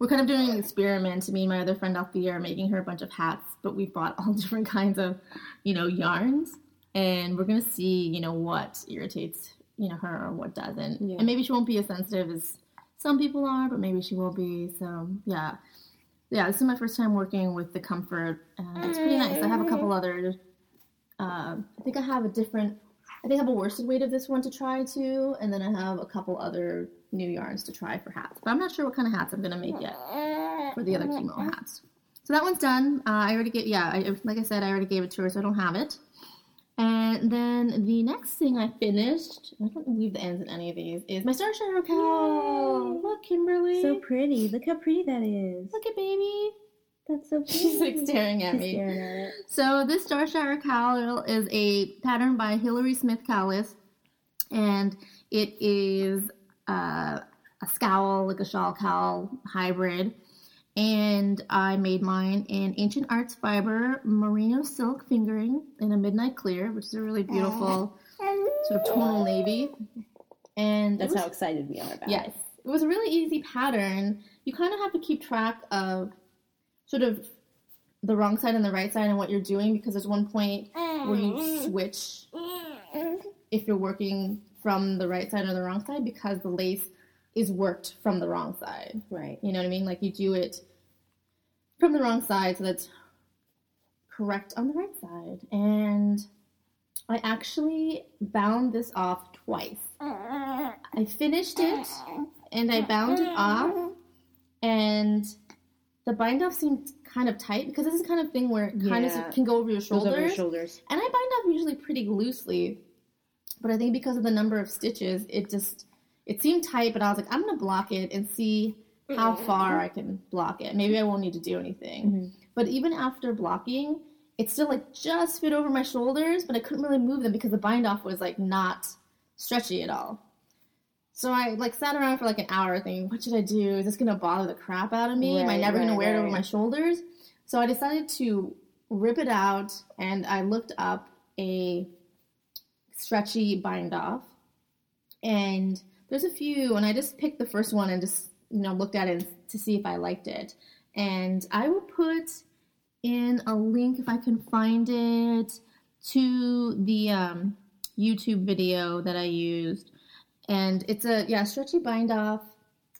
We're kind of doing an experiment. Me and my other friend Althea are making her a bunch of hats, but we bought all different kinds of, you know, yarns, and we're gonna see you know what irritates you know her or what doesn't, yeah. and maybe she won't be as sensitive as some people are, but maybe she will be. So yeah. Yeah, this is my first time working with the comfort, and it's pretty nice. I have a couple other. Uh, I think I have a different I think I have a worsted weight of this one to try too, and then I have a couple other new yarns to try for hats. But I'm not sure what kind of hats I'm gonna make yet for the other chemo hats. So that one's done. Uh, I already get yeah, I, like I said, I already gave it to her, so I don't have it. And then the next thing I finished, I don't leave the ends in any of these, is my Star Shower cowl. Look, Kimberly. So pretty. Look how pretty that is. Look at baby. That's so cute. She's like staring at She's me. Staring at it. So this Star Shower cowl is a pattern by Hilary Smith Callis, and it is uh, a scowl, like a shawl cowl hybrid. And I made mine in Ancient Arts Fibre Merino Silk Fingering in a Midnight Clear, which is a really beautiful sort of tonal navy. And that's was, how excited we are about yes, it. Yes, it was a really easy pattern. You kind of have to keep track of sort of the wrong side and the right side and what you're doing because there's one point where you switch if you're working from the right side or the wrong side because the lace is worked from the wrong side. Right. You know what I mean? Like you do it from the wrong side so that's correct on the right side. And I actually bound this off twice. I finished it and I bound it off and the bind off seemed kind of tight because this is the kind of thing where it kind yeah. of can go over your shoulders. Over your shoulders. And I bind off usually pretty loosely, but I think because of the number of stitches, it just it seemed tight. But I was like, I'm gonna block it and see how mm-hmm. far I can block it. Maybe I won't need to do anything. Mm-hmm. But even after blocking, it still like just fit over my shoulders, but I couldn't really move them because the bind off was like not stretchy at all. So I like sat around for like an hour thinking, what should I do? Is this gonna bother the crap out of me? Right, Am I never right, gonna wear it over my shoulders? So I decided to rip it out and I looked up a stretchy bind off. And there's a few, and I just picked the first one and just, you know, looked at it to see if I liked it. And I will put in a link if I can find it to the um, YouTube video that I used and it's a yeah stretchy bind off.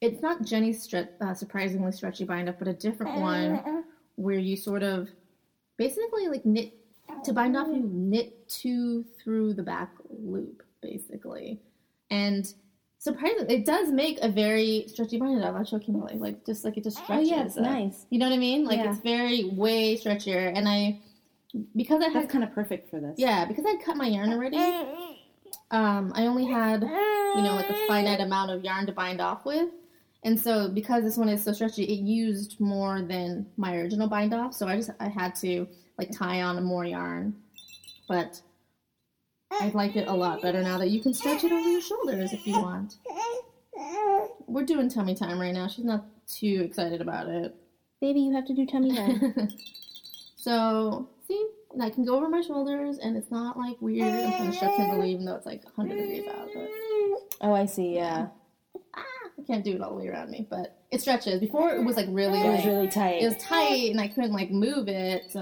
It's not Jenny's stre- uh, surprisingly stretchy bind off, but a different one where you sort of basically like knit to bind off. You knit two through the back loop basically, and surprisingly, it does make a very stretchy bind off. I'll show Kimberly, like just like it just stretches. Oh yeah, it's nice. You know what I mean? Like yeah. it's very way stretchier, and I because I had kind of perfect for this. Yeah, because I cut my yarn already. Um, I only had you know, like a finite amount of yarn to bind off with. And so because this one is so stretchy, it used more than my original bind off. So I just I had to like tie on more yarn. But I like it a lot better now that you can stretch it over your shoulders if you want. We're doing tummy time right now. She's not too excited about it. Baby, you have to do tummy time. so See? And I can go over my shoulders and it's not like weird. I'm trying to show Kimberly even though it's like 100 degrees out. But Oh, I see. Yeah, I can't do it all the way around me, but it stretches. Before it was like really, it was like- really tight. it was tight and I couldn't like move it. So,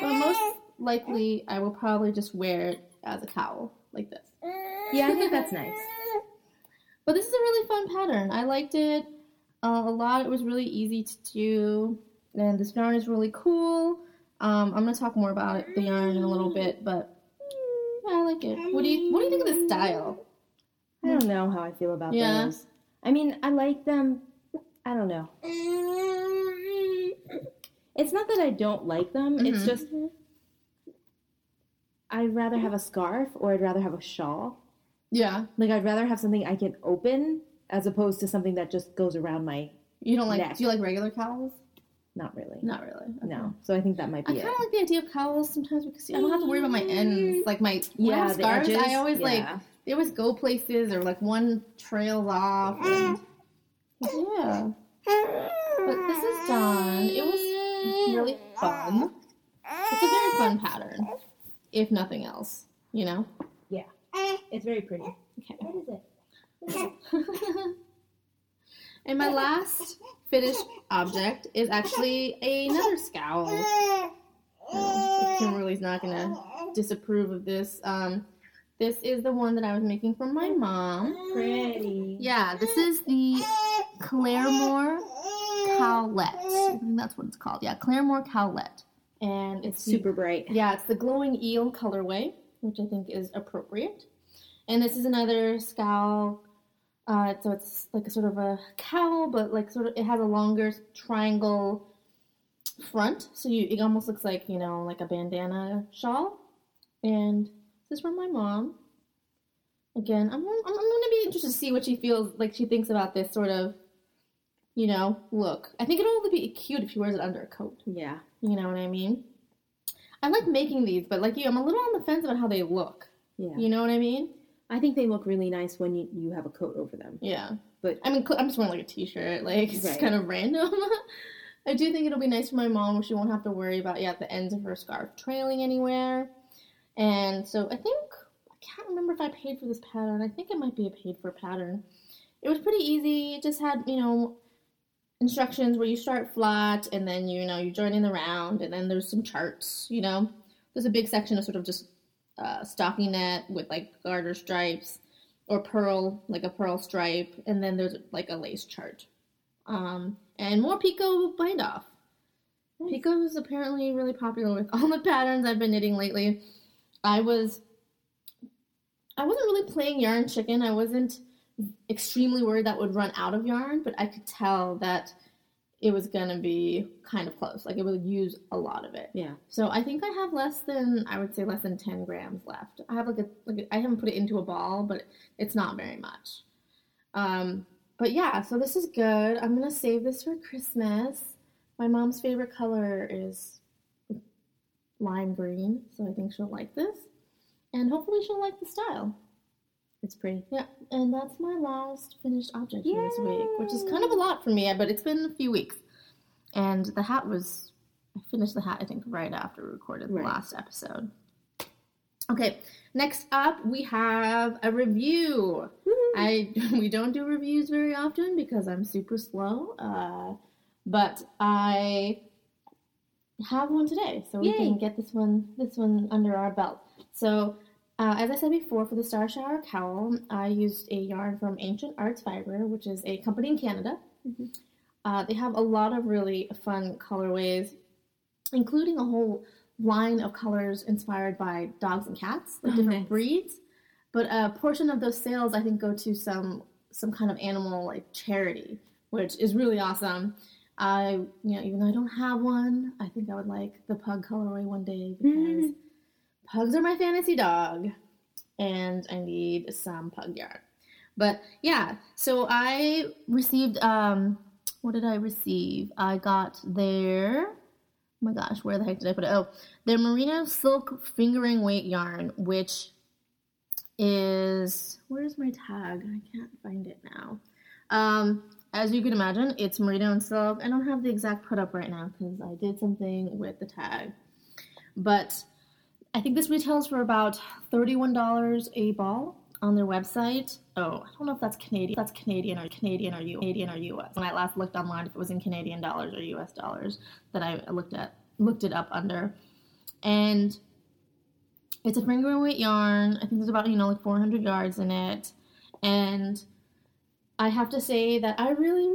but most likely I will probably just wear it as a cowl like this. yeah, I think that's nice. But this is a really fun pattern. I liked it uh, a lot. It was really easy to do, and this yarn is really cool. Um, I'm gonna talk more about it, the yarn in a little bit, but yeah, I like it. What do you What do you think of the style? I don't know how I feel about Yeah. those. I mean, I like them. I don't know. It's not that I don't like them. It's Mhm. just I'd rather have a scarf or I'd rather have a shawl. Yeah, Like I'd rather have something I can open as opposed to something that just goes around my. you don't like? Neck. Do you like regular cowls? Not really. Not really. Okay. No. So I think that might be. I kind of like the idea of cowls sometimes because I don't have to worry about my ends, mm. like my Yeah, scarves. edges. I always like Yeah. they always go places or like one trails off. Mm. And, yeah, but this is done. It was really fun. It's a very fun pattern, if nothing else. You know. Yeah. It's very pretty. Okay. What is it? and my last finished object is actually another scowl. Um, Kimberly's not gonna disapprove of this, um, this is the one that I was making for my mom. Pretty. Yeah, this is the Claremore Cowlette. I think that's what it's called. Yeah, Claremore Cowlette. And it's It's the- super bright. yeah, it's the glowing eel colorway, which I think is appropriate. And this is another scowl. Uh, so it's like a sort of a cowl, but like sort of it has a longer triangle front. So you it almost looks like you know like a bandana shawl. And this is from my mom. Again, I'm I'm, I'm gonna be interested to see what she feels like she thinks about this sort of, you know, look. I think it'll only be cute if she wears it under a coat. Yeah. You know what I mean? I like making these, but like you, I'm a little on the fence about how they look. Yeah. You know what I mean? I think they look really nice when you, you have a coat over them. Yeah. But- I mean, I'm just wearing like a t-shirt. Like it's Right. kind of random. I do think it'll be nice for my mom, where she won't have to worry about yeah the ends of her scarf trailing anywhere. And so I think I can't remember if I paid for this pattern. I think it might be a paid for pattern. It was pretty easy. It just had you know instructions where you start flat and then you know you join in the round and then there's some charts. You know, there's a big section of sort of just uh, stockinette with like garter stripes or purl, like a purl stripe, and then there's like a lace chart. Um, and more picot bind off. picot is apparently really popular with all the patterns I've been knitting lately. I was I wasn't really playing yarn chicken. I wasn't extremely worried that would run out of yarn, but I could tell that it was gonna be kind of close. Like it would use a lot of it. Yeah. So I think I have less than I would say less than ten grams left. I have like a like I haven't put it into a ball, but it's not very much. Um, but yeah, so this is good. I'm gonna save this for Christmas. My mom's favorite color is lime green, so I think she'll like this, and hopefully she'll like the style. It's pretty. Yeah, and that's my last finished object for this week, which is kind of a lot for me, but it's been a few weeks. And the hat was, I finished the hat, I think, right after we recorded the Right. last episode. Okay, next up we have a review. I we don't do reviews very often because I'm super slow, uh, but I have one today, so we Yay. can get this one this one under our belt. So, uh, as I said before, for the Star Shower cowl, I used a yarn from Ancient Arts Fibre, which is a company in Canada. Mhm. Uh, they have a lot of really fun colorways, including a whole line of colors inspired by dogs and cats, like Oh, different nice. breeds. But a portion of those sales, I think, go to some some kind of animal like charity, which is really awesome. I, you know, even though I don't have one, I think I would like the pug colorway one day because pugs are my fantasy dog, and I need some pug yarn. But yeah, so I received. Um, what did I receive? I got their. Oh my gosh, where the heck did I put it? Oh, their merino silk fingering weight yarn, which is where's my tag? I can't find it now. Um, as you can imagine, it's merino and silk. I don't have the exact put up right now because I did something with the tag. But I think this retails for about $31 a ball on their website. Oh, I don't know if that's Canadian. That's Canadian or Canadian or U. Canadian or US. When I last looked online, if it was in Canadian dollars or US dollars, that I looked at looked it up under, and it's a finger weight yarn. I think there's about you know like 400 yards in it, and I have to say that I really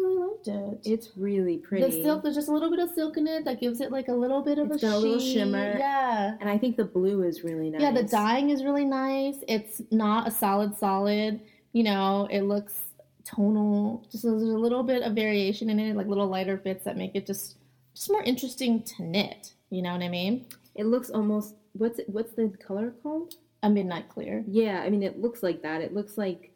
liked it. It's really pretty. The silk, there's just a little bit of silk in it that gives it like a little bit of It's a got a little shimmer. Yeah. and I think the blue is really nice. Yeah, the dyeing is really nice. It's not a solid solid. You know, it looks tonal. Just there's a little bit of variation in it, like little lighter bits that make it just just more interesting to knit. You know what I mean? It looks almost what's it, what's the color called? A midnight clear. Yeah, I mean it looks like that. It looks like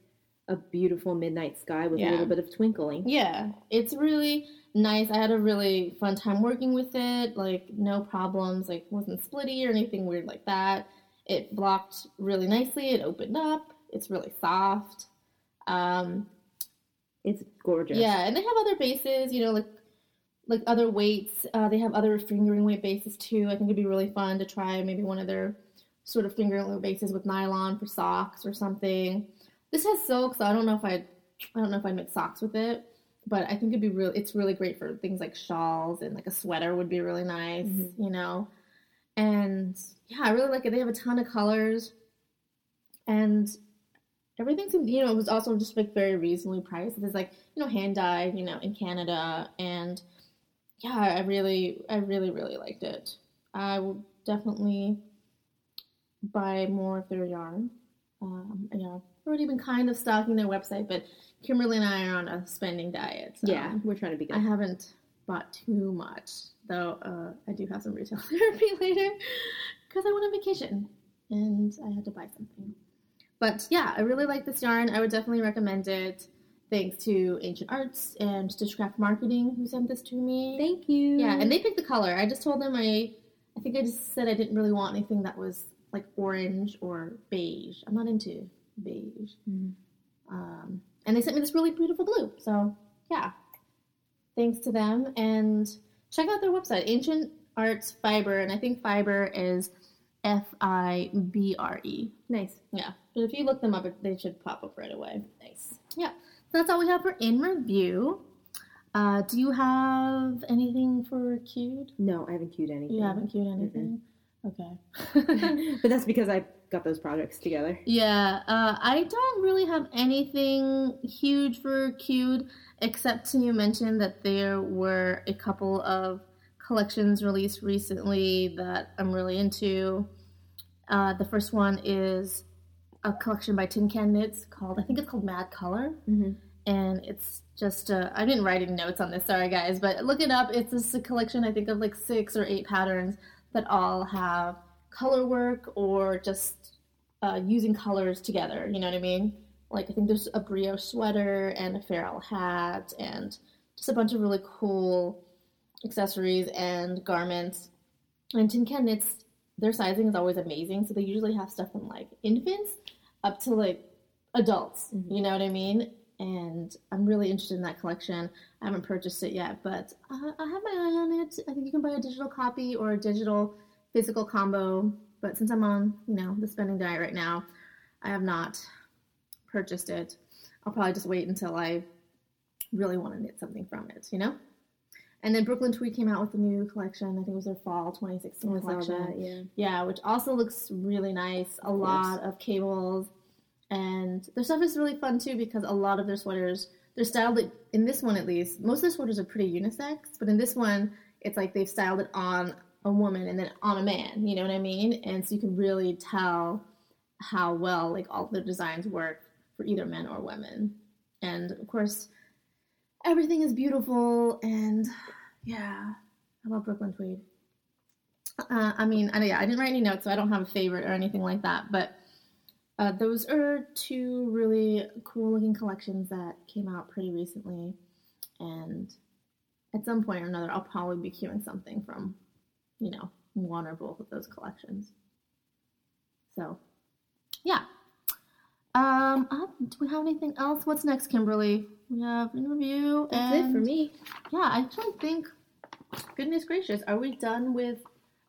a beautiful midnight sky with Yeah. a little bit of twinkling. Yeah, it's really nice. I had a really fun time working with it. Like no problems. Like wasn't splitty or anything weird like that. It blocked really nicely. It opened up. It's really soft. Um, It's gorgeous. Yeah, and they have other bases, you know, like like other weights. Uh, they have other fingering weight bases too. I think it'd be really fun to try maybe one of their sort of fingering weight bases with nylon for socks or something. This has silk, so I don't know if I'd I don't know if I'd make socks with it, but I think it'd be really it's really great for things like shawls and like a sweater would be really nice, Mhm. you know. And yeah, I really like it. They have a ton of colors, and everything seemed you know it was also just like very reasonably priced. It's like you know hand dyed, you know, in Canada, and yeah, I really, I really, really liked it. I will definitely buy more of their yarn. Um, yeah, I've already been kind of stalking their website, but Kimberly and I are on a spending diet. So yeah, we're trying to be good. I haven't bought too much, though. Uh, I do have some retail therapy later because I went on vacation and I had to buy something. But yeah, I really like this yarn. I would definitely recommend it. Thanks to Ancient Arts and Stitchcraft Marketing who sent this to me. Thank you. yeah, and they picked the color. I just told them I, I think I just said I didn't really want anything that was like orange or beige. I'm not into beige. Mhm. Um, and they sent me this really beautiful blue. So yeah, thanks to them. And check out their website, Ancient Arts Fibre, and I think fiber is F I B R E. nice. Yeah, but if you look them up, they should pop up right away. Nice. Yeah, so that's all we have for in review. Uh, do you have anything for queued? No, I haven't queued anything. You haven't queued anything. Okay. but that's because I got those projects together. Yeah, uh, I don't really have anything huge for queued, except to mention that there were a couple of collections released recently that I'm really into. Uh, the first one is a collection by Tin Can Knits called, I think it's called Mad Color. Mm-hmm. and it's just uh, I didn't write any notes on this, sorry guys, but look it up. It's just a collection I think of like six or eight patterns that all have color work or just uh, using colors together. You know what I mean? Like I think there's a brioche sweater and a feral hat and just a bunch of really cool accessories and garments. And Tin Can Knits, their sizing is always amazing, so they usually have stuff from like infants up to like adults. Mhm. You know what I mean? And I'm really interested in that collection. I haven't purchased it yet, but I, I have my eye on it. I think you can buy a digital copy or a digital physical combo. But since I'm on, you know, the spending diet right now, I have not purchased it. I'll probably just wait until I really want to knit something from it, you know. And then Brooklyn Tweed came out with a new collection. I think it was their fall 2016 collection. that, yeah. Yeah, which also looks really nice. A lot of cables. And their stuff is really fun too because a lot of their sweaters, they're styled in this one at least. Most of their sweaters are pretty unisex, but in this one, it's like they've styled it on a woman and then on a man. You know what I mean? And so you can really tell how well like all their designs work for either men or women. And of course, everything is beautiful and yeah, I love Brooklyn Tweed. Uh, I mean, I, yeah, I didn't write any notes, so I don't have a favorite or anything like that. But uh, those are two really cool looking collections that came out pretty recently. And at some point or another, I'll probably be queuing something from, you know, one or both of those collections. So, yeah. Um, uh, do we have anything else? What's next, Kimberly? We have interview. That's it for me. Yeah, I don't think. Goodness gracious, are we done with?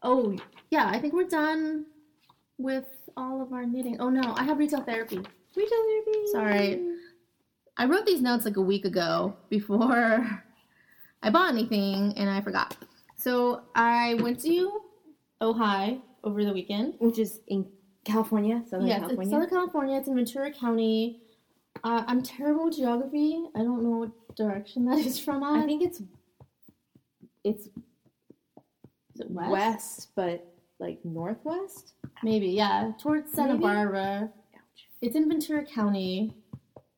Oh, yeah, I think we're done with all of our knitting. Oh no, I have retail therapy. Retail therapy. Sorry. I wrote these notes like a week ago before I bought anything, and I forgot. So I went to Ojai over the weekend. Which is in California, Southern yes, it's California. Southern California. It's in Ventura County. Uh, I'm terrible with geography. I don't know what direction that is from. I think it's it's Is it west? west, but like northwest. Maybe, yeah, towards Santa Maybe? Barbara. Ouch. It's in Ventura County.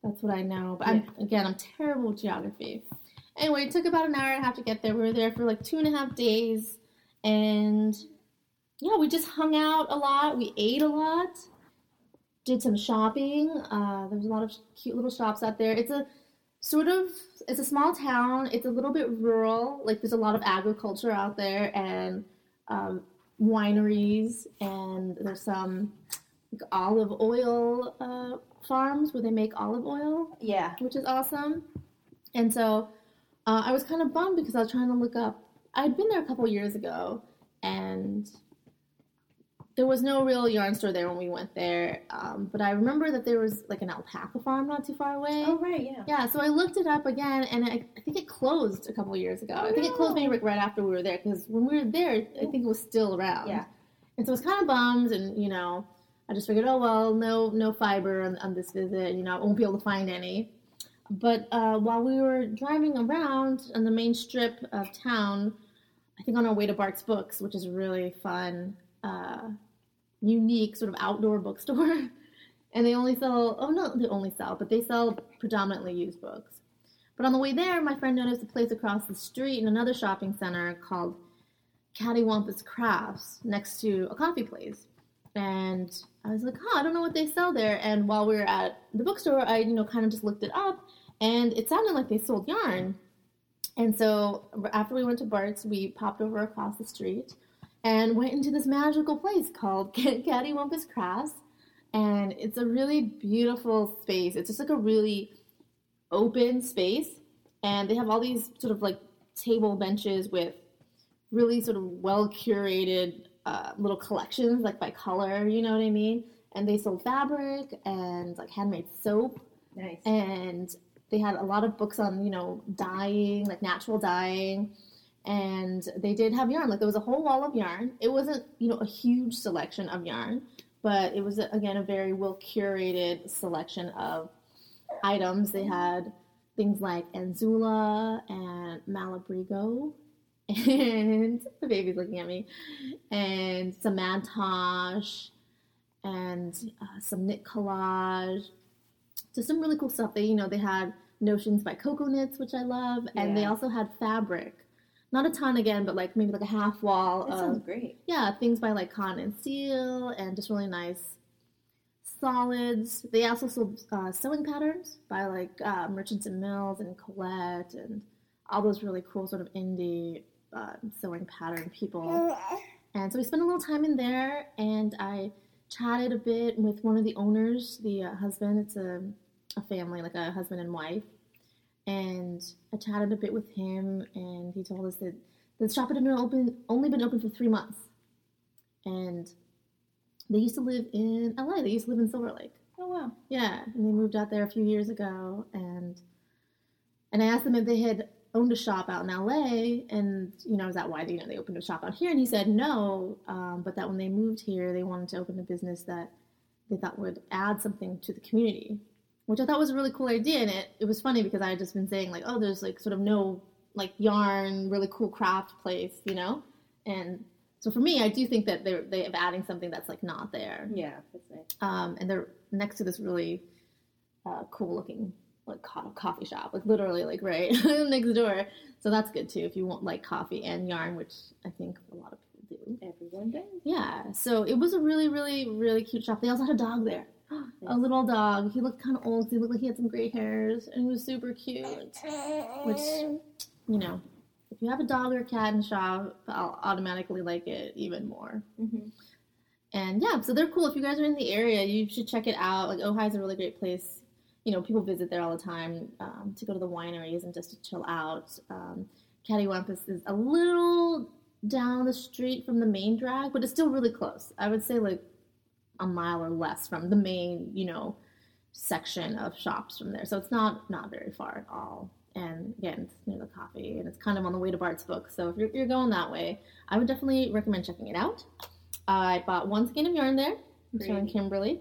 That's what I know. But I'm again, I'm terrible with geography. Anyway, it took about an hour and a half to get there. We were there for like two and a half days, and yeah, we just hung out a lot. We ate a lot. Did some shopping. Uh, there was a lot of cute little shops out there. It's a sort of it's a small town. It's a little bit rural. Like there's a lot of agriculture out there and um, wineries, and there's some like olive oil uh, farms where they make olive oil, Yeah. which is awesome. And so uh, I was kind of bummed because I was trying to look up. I'd been there a couple years ago, and there was no real yarn store there when we went there. Um, but I remember that there was like an alpaca farm not too far away. Oh right, yeah. Yeah, so I looked it up again, and I, I think it closed a couple of years ago. Oh, I think it closed maybe right after we were there, because when we were there, I think it was still around. Yeah. And so I was kind of bummed, and you know, I just figured, oh well, no, no fiber on, on this visit. You know, I won't be able to find any. But uh, while we were driving around on the main strip of town, I think on our way to Bart's Books, which is really fun, uh, unique sort of outdoor bookstore. and they only sell, oh no, they only sell, but they sell predominantly used books. But on the way there, my friend noticed a place across the street in another shopping center called Cattywampus Crafts next to a coffee place. And I was like, huh, I don't know what they sell there. And while we were at the bookstore, I, you know, kind of just looked it up and it sounded like they sold yarn. And so after we went to Bart's, we popped over across the street and went into this magical place called Cattywampus Crafts. And it's a really beautiful space. It's just like a really open space. And they have all these sort of like table benches with really sort of well curated uh, little collections, like by color, you know what I mean? And they sold fabric and like handmade soap Nice. and they had a lot of books on you know dyeing like natural dyeing and they did have yarn. Like there was a whole wall of yarn. It wasn't you know a huge selection of yarn but it was again a very well curated selection of items. They had things like anzula and malabrigo and the baby's looking at me and some madtosh and uh, some knit collage. So some really cool stuff. They, you know, they had notions by Coco Knits, which I love, and they also had fabric. Not a ton again, but like maybe like a half wall That sounds of great. yeah things by like Cotton and Steel, and just really nice solids. They also sold uh, sewing patterns by like uh, Merchants and Mills and Colette, and all those really cool sort of indie uh, sewing pattern people. And so we spent a little time in there, and I chatted a bit with one of the owners, the uh, husband. It's a, a family, like a husband and wife. And I chatted a bit with him, and he told us that the shop had been open, only been open for three months. And they used to live in LA. They used to live in Silver Lake. Oh wow. Yeah, and they moved out there a few years ago, and and I asked them if they had owned a shop out in LA, and you know, is that why they, you know they opened a shop out here? And he said no, um, but that when they moved here, they wanted to open a business that they thought would add something to the community, which I thought was a really cool idea. And it it was funny because I had just been saying like, oh, there's like sort of no like yarn, really cool craft place, you know, and so for me, I do think that they're they have adding something that's like not there Yeah, that's nice. um, and they're next to this really uh, cool looking like co- coffee shop, like literally like right next door. So that's good too if you want like coffee and yarn, which I think a lot of people do. Everyone does. Yeah, so it was a really, really, really cute shop. They also had a dog there, a little dog. He looked kind of old. He looked like he had some gray hairs, and he was super cute. Which you know, if you have a dog or a cat in shop, I'll automatically like it even more. Mm-hmm. and yeah, so they're cool. If you guys are in the area, you should check it out. Like Ojai is a really great place. You know, people visit there all the time um, to go to the wineries and just to chill out. Um, Cattywampus is a little down the street from the main drag, but it's still really close. I would say like a mile or less from the main, you know, section of shops from there. So it's not not very far at all. And again, it's near the coffee, and it's kind of on the way to Bart's book. So if you're, you're going that way, I would definitely recommend checking it out. I bought one skein of yarn there, showing Kimberly,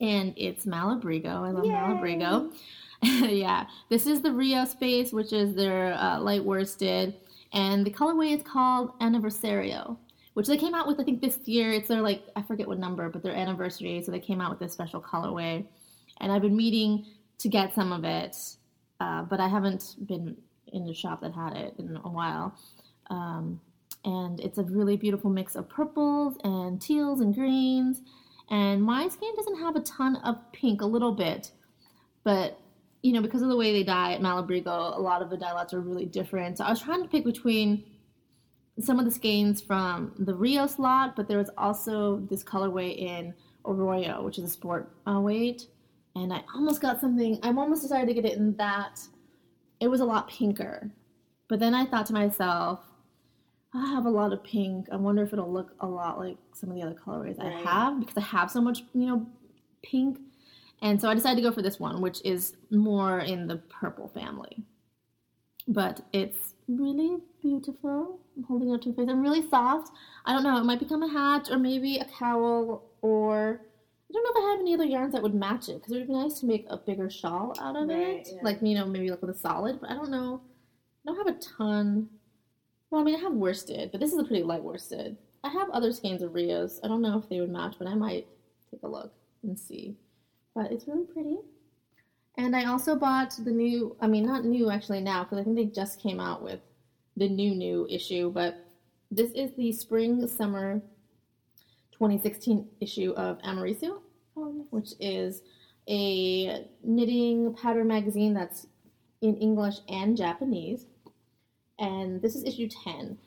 and it's Malabrigo. I love Yay. Malabrigo. yeah, this is the Rios base, which is their uh, light worsted, and the colorway is called Aniversario, which they came out with I think this year. It's their like I forget what number, but their anniversary, so they came out with this special colorway, and I've been meeting to get some of it, uh, but I haven't been in the shop that had it in a while. Um, and it's a really beautiful mix of purples and teals and greens. And my skin doesn't have a ton of pink, a little bit, but you know, because of the way they dye at Malabrigo, a lot of the dye lots are really different. So I was trying to pick between some of the skeins from the Rios lot, but there was also this colorway in Arroyo, which is a sport uh, weight. And I almost got something, I'm almost decided to get it in that. It was a lot pinker. But then I thought to myself, I have a lot of pink. I wonder if it'll look a lot like some of the other colorways I have because I have so much, you know, pink. And so I decided to go for this one, which is more in the purple family. But it's really beautiful. Holding it up to my face. I'm really soft. I don't know. It might become a hat or maybe a cowl or I don't know if I have any other yarns that would match it because it would be nice to make a bigger shawl out of Right, it. yeah. Like, you know, maybe like with a solid, but I don't know. I don't have a ton. Well, I mean, I have worsted, but this is a pretty light worsted. I have other skeins of Rios. I don't know if they would match, but I might take a look and see. But it's really pretty. And I also bought the new, I mean, not new actually now, because I think they just came out with the new, new issue, but this is the spring summer 2016 issue of Amirisu, which is a knitting pattern magazine that's in English and Japanese. And this is issue 10.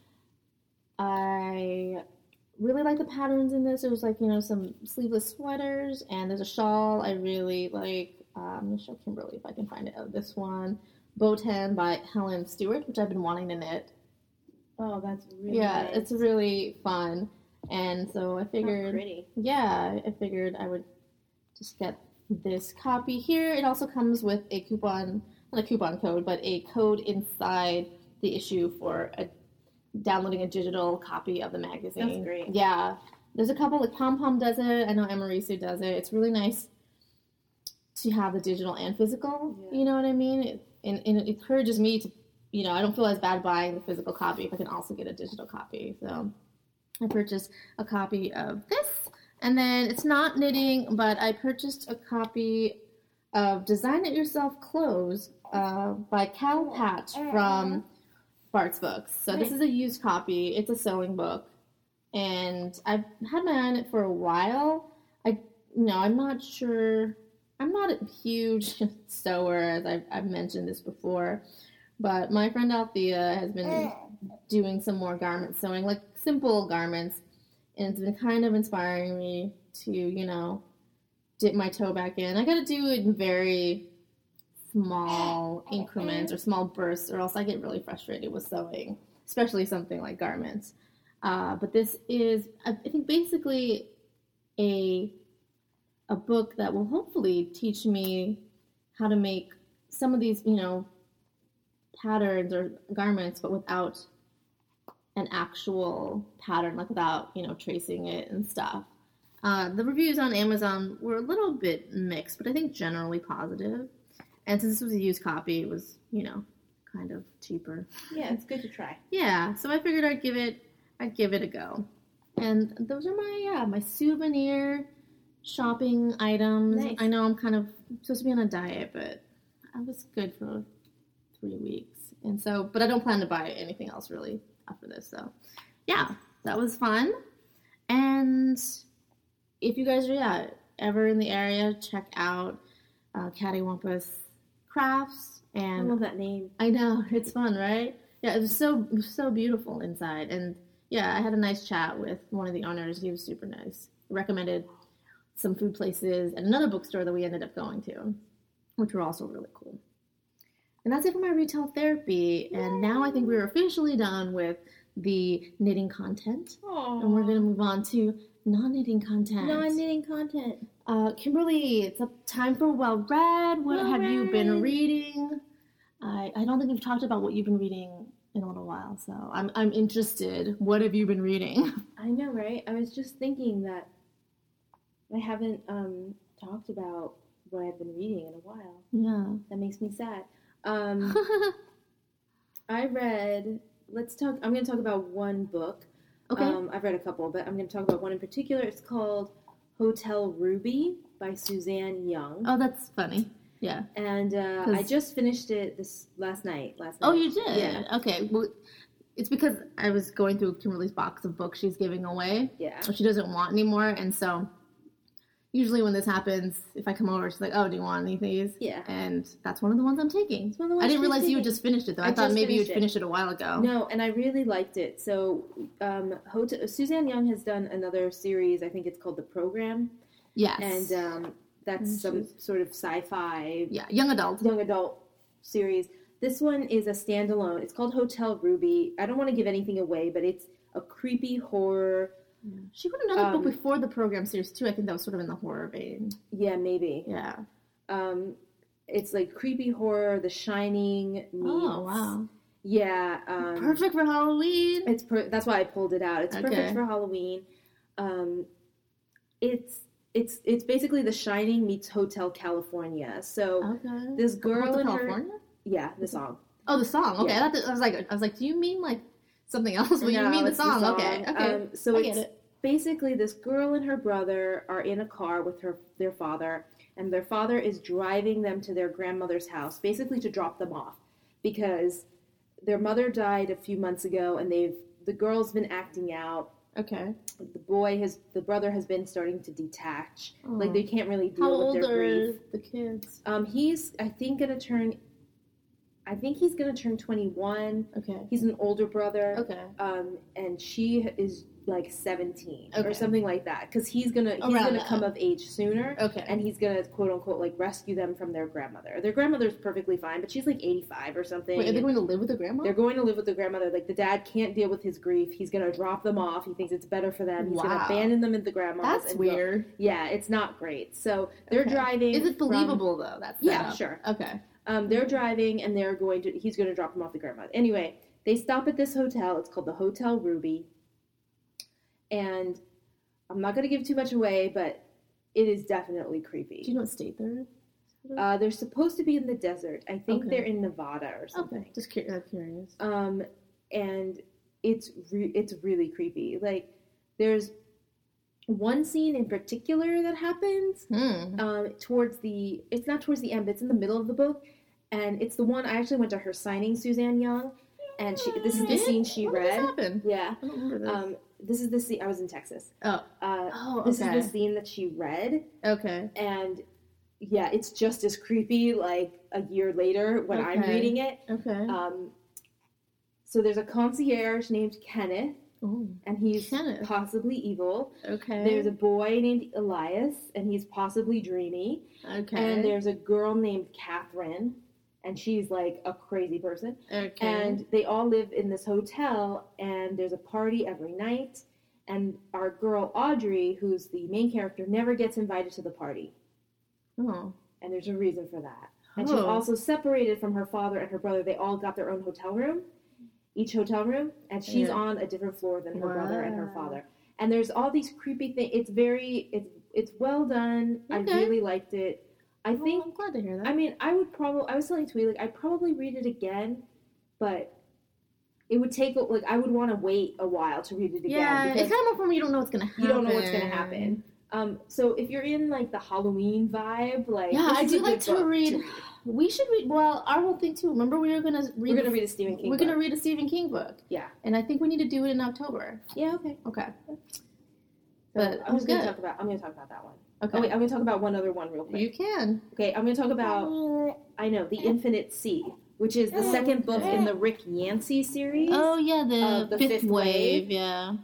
I really like the patterns in this. There's like, you know, some sleeveless sweaters and there's a shawl I really like. Uh, I'm to show Kimberly if I can find it. Oh, this one, Botan by Helen Stewart, which I've been wanting to knit. Oh, that's really yeah, nice. it's really fun. And so I figured pretty. yeah, I figured I would just get this copy here. It also comes with a coupon, not a coupon code, but a code inside the issue for a, downloading a digital copy of the magazine. That's great. Yeah, there's a couple like Pom Pom does it. I know Amirisu does it. It's really nice to have the digital and physical. Yeah. You know what I mean? It, and, and it encourages me to, you know, I don't feel as bad buying the physical copy if I can also get a digital copy. So. I purchased a copy of this. And then it's not knitting, but I purchased a copy of Design It Yourself Clothes uh, by Cal Patch from Bart's Books. So this is a used copy. It's a sewing book. And I've had my eye on it for a while. I no, I'm not sure. I'm not a huge sewer, as I've, I've mentioned this before. But my friend Althea has been doing some more garment sewing, like simple garments, and it's been kind of inspiring me to, you know, dip my toe back in. I got to do it in very small increments or small bursts, or else I get really frustrated with sewing, especially something like garments. Uh, but this is, I I think, basically a a book that will hopefully teach me how to make some of these, you know, patterns or garments, but without an actual pattern, like without, you know, tracing it and stuff. Uh, the reviews on Amazon were a little bit mixed, but I think generally positive. And since this was a used copy, it was, you know, kind of cheaper. Yeah, it's good to try. Yeah, so I figured I'd give it I'd give it a go. And those are my yeah, my souvenir shopping items. Nice. I know I'm kind of supposed to be on a diet, but I was good for three weeks. And so but I don't plan to buy anything else really after this, so yeah, that was fun. And if you guys are yeah, ever in the area, check out uh, Cattywampus Crafts And I love that name. I know it's fun, right? Yeah, it was so so beautiful inside, and yeah, I had a nice chat with one of the owners. He was super nice. recommended some food places and another bookstore that we ended up going to, which were also really cool. And that's it for my retail therapy. And now I think we're officially done with the knitting content. And we're going to move on to non knitting content. non knitting content. Uh, Kimberly, it's a time for well read. What Well have you been reading? I, I don't think we've talked about what you've been reading in a little while, so I'm, I'm interested. What have you been reading? I know, right? I was just thinking that I haven't um, talked about what I've been reading in a while. Yeah. That makes me sad. Um, I read. Let's talk. I'm going to talk about one book. okay. Um, I've read a couple, but I'm going to talk about one in particular. It's called Hotel Ruby by Suzanne Young, oh, that's funny. Yeah. and uh, I just finished it this last night. Last night. Oh, you did? Yeah. Okay. Well, it's because I was going through Kimberly's box of books she's giving away, Yeah. she doesn't want anymore. And so usually when this happens, if I come over, she's like, oh, do you want any of these? Yeah. And that's one of the ones I'm taking. It's one of the I didn't realize you had just finished it, though. I, I thought maybe you'd finished it. a while ago. No, and I really liked it. So, um, Hotel, Suzanne Young has done another series. I think it's called The Program, Yes. and um, that's And some sort of sci-fi yeah, young adult. young adult series. This one is a standalone. It's called Hotel Ruby. I don't want to give anything away, but it's a creepy horror. She wrote another Um, book before the program series, too. I think that was sort of in the horror vein. Yeah, maybe. Yeah. Um, it's like creepy horror. The Shining meets. Oh, wow. Yeah. Um, Perfect for Halloween. It's per- that's why I pulled it out. It's Okay. perfect for Halloween. Um, it's it's it's basically The Shining meets Hotel California. So Okay. this girl Hotel and her yeah the song. Oh, the song. Okay, Yeah. I, I was like, I was like, do you mean like something else? Well, you No, mean the it's song. Okay. Okay. Um, so I it's it. basically this girl and her brother are in a car with her their father, and their father is driving them to their grandmother's house, basically to drop them off, because their mother died a few months ago, and they've the girl's been acting out. Okay. The boy has the brother has been starting to detach. Like Oh. they can't really deal How with old their are grief. the kids? Um, he's I think gonna turn. I think he's gonna turn twenty one. Okay. He's an older brother. Okay. um, and she is like 17 Okay. or something like that because he's gonna he's Around gonna that. come of age sooner Okay. and he's gonna quote unquote like rescue them from their grandmother their grandmother's perfectly fine but she's like 85 or something Wait, are they going to live with the grandma? they're going to live with the grandmother like the dad can't deal with his grief he's gonna drop them off he thinks it's better for them he's gonna abandon them at the grandmother's That's and go- weird. yeah it's not great so they're Okay. driving Is it from- believable though? That's yeah sure Okay. Um, they're driving and they're going to he's going to drop them off the grandmother anyway they stop at this hotel it's called the hotel ruby and i'm not going to give too much away but it is definitely creepy. Do you what state they're uh, they're supposed to be in the desert i think Okay. they're in nevada or something Okay. Just uh, curious. um, and it's re- it's really creepy like there's one scene in particular that happens Hmm. um, towards the it's not towards the end, but it's in the middle of the book, and it's the one I actually went to her signing, Suzanne Young, and she this is the scene she When this read. Yeah, I don't remember this. um, this is the scene. I was in Texas. oh. Uh, Oh. this Okay. is the scene that she read, Okay. and yeah, it's just as creepy. Like a year later when I'm reading it. Okay. Um, so there's a concierge named Kenneth, oh. and he's Kenneth. possibly evil. Okay. There's a boy named Elias, and he's possibly dreamy. okay. And there's a girl named Catherine, and she's like a crazy person. okay. And they all live in this hotel, and there's a party every night. And our girl Audrey, who's the main character, never gets invited to the party. oh. And there's a reason for that. And she's Oh. also separated from her father and her brother. They all got their own hotel room, each hotel room, and she's Yeah. on a different floor than her brother and her father. And there's all these creepy things. It's very, it's it's well done. I really liked it. I Well, think I'm glad to hear that. I mean, I would probably. I was telling Twee like I'd probably read it again, but it would take like I would want to wait a while to read it again. yeah, it's kind of me. You don't know what's gonna happen. you don't know what's gonna happen. Um, so if you're in like the Halloween vibe, like Yeah, I do like to book read. We should read. Well, our whole thing too. Remember, we were gonna read. We're gonna read a Stephen King. We're book. gonna read a Stephen King book. Yeah. and I think we need to do it in October. Yeah. Okay. Okay. But I'm just gonna talk about. I'm gonna talk about that one. Okay. Oh wait, I'm gonna talk about one other one real quick. you can. Okay, I'm gonna talk about. I know the Infinite Sea, which is the second book in the Rick Yancey series. Oh yeah, the, Uh, the fifth, fifth wave. wave. Yeah.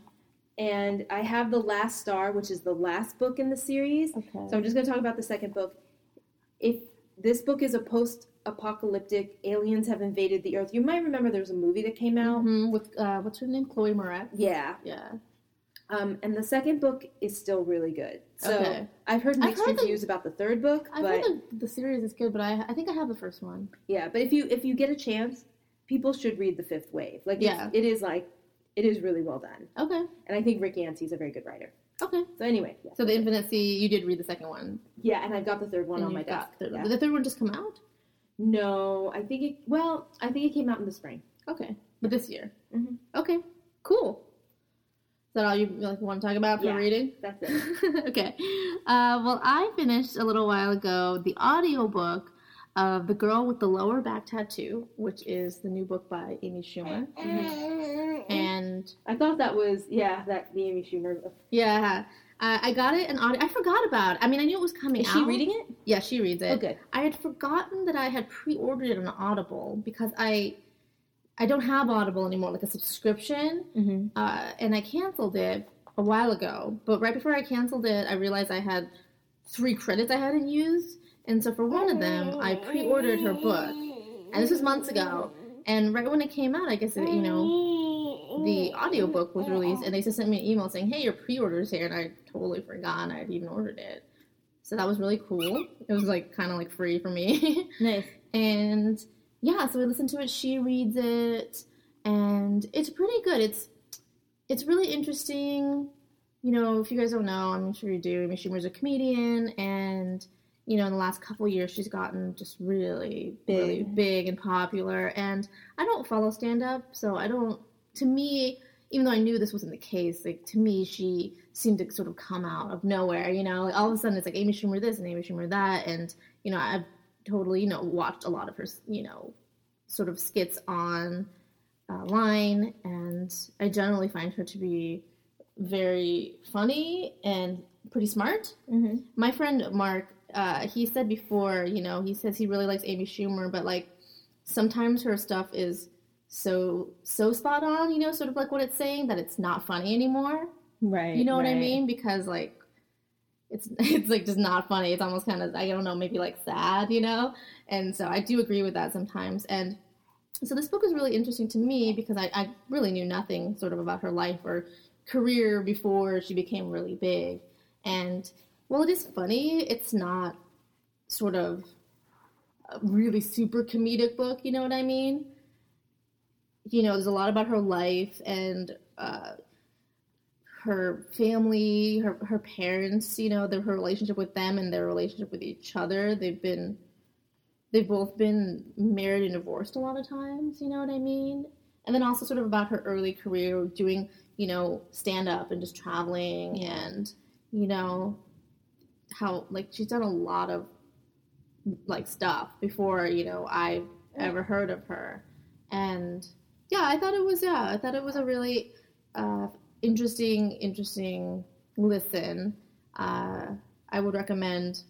and I have the Last Star, which is the last book in the series. Okay. So I'm just going to talk about the second book. If this book is a post-apocalyptic, aliens have invaded the Earth. You might remember there was a movie that came out. Mhm, with uh, what's her name, Chloe Moretz. Yeah. Yeah. Um, and the second book is still really good. So Okay. I've heard I've mixed heard the- reviews about the third book, I but heard the, the series is good, but I I think I have the first one. yeah. But if you if you get a chance, people should read the Fifth Wave. Like Yeah. it is like it is really well done, Okay. and I think Rick Yancey's a very good writer. Okay. So anyway, yeah, So the Infinite Sea, you did read the second one. yeah and I've got the third one and on my you've desk. got the, yeah. Did the third one just come out? No, I think it. Well, I think it came out in the spring. Okay. But this year. Mhm. Okay. Cool. Is that all you like want to talk about for Yeah. reading? That's it. okay. Uh, well, I finished a little while ago the audiobook of The Girl with the Lower Back Tattoo, which is the new book by Amy Schumer. And I thought that was yeah that the Amy Schumer. book. yeah, I, I got it in audio. I forgot about it. I mean, I knew it was coming Is out. she reading it? Yeah, she reads it. Oh, good. I had forgotten that I had pre-ordered it on Audible because I I don't have Audible anymore, like a subscription, Mm-hmm. uh, and I canceled it a while ago. But right before I canceled it, I realized I had three credits I hadn't used, and so for one of them, I pre-ordered her book, and this was months ago. And right when it came out, I guess it, you know the audiobook was released, and they just sent me an email saying, "Hey, your pre-order's here," and I totally forgot I'd even ordered it. So that was really cool. It was like kind of like free for me. Nice. and yeah so we listened to it she reads it and it's pretty good it's it's really interesting you know if you guys don't know i'm sure you do amy schumer's a comedian and you know in the last couple years she's gotten just really really Big. big and popular and i don't follow stand up so i don't to me even though i knew this wasn't the case like to me she seemed to sort of come out of nowhere you know all of a sudden it's like amy schumer this and amy schumer that and you know i've totally, you know, watched a lot of her, you know, sort of skits on uh, line, and I generally find her to be very funny and pretty smart. Mm-hmm. My friend Mark, uh, he said before, you know, he says he really likes Amy Schumer, but like sometimes her stuff is so so spot on, you know, sort of like what it's saying that it's not funny anymore. Right. You know what I mean? Because like it's it's like just not funny. It's almost kind of I don't know, maybe like sad, you know. And so I do agree with that sometimes. And so this book is really interesting to me because I, I really knew nothing sort of about her life or career before she became really big. And while it is funny, it's not sort of a really super comedic book. You know what I mean? You know, there's a lot about her life and. Uh, her family, her her parents, you know, their her relationship with them and their relationship with each other. They've been they've both been married and divorced a lot of times, you know what I mean? And then also sort of about her early career doing, you know, stand up and just traveling and, you know, how like she's done a lot of like stuff before, you know, I've ever heard of her. And yeah, I thought it was yeah, I thought it was a really uh interesting, interesting listen. Uh, I would recommend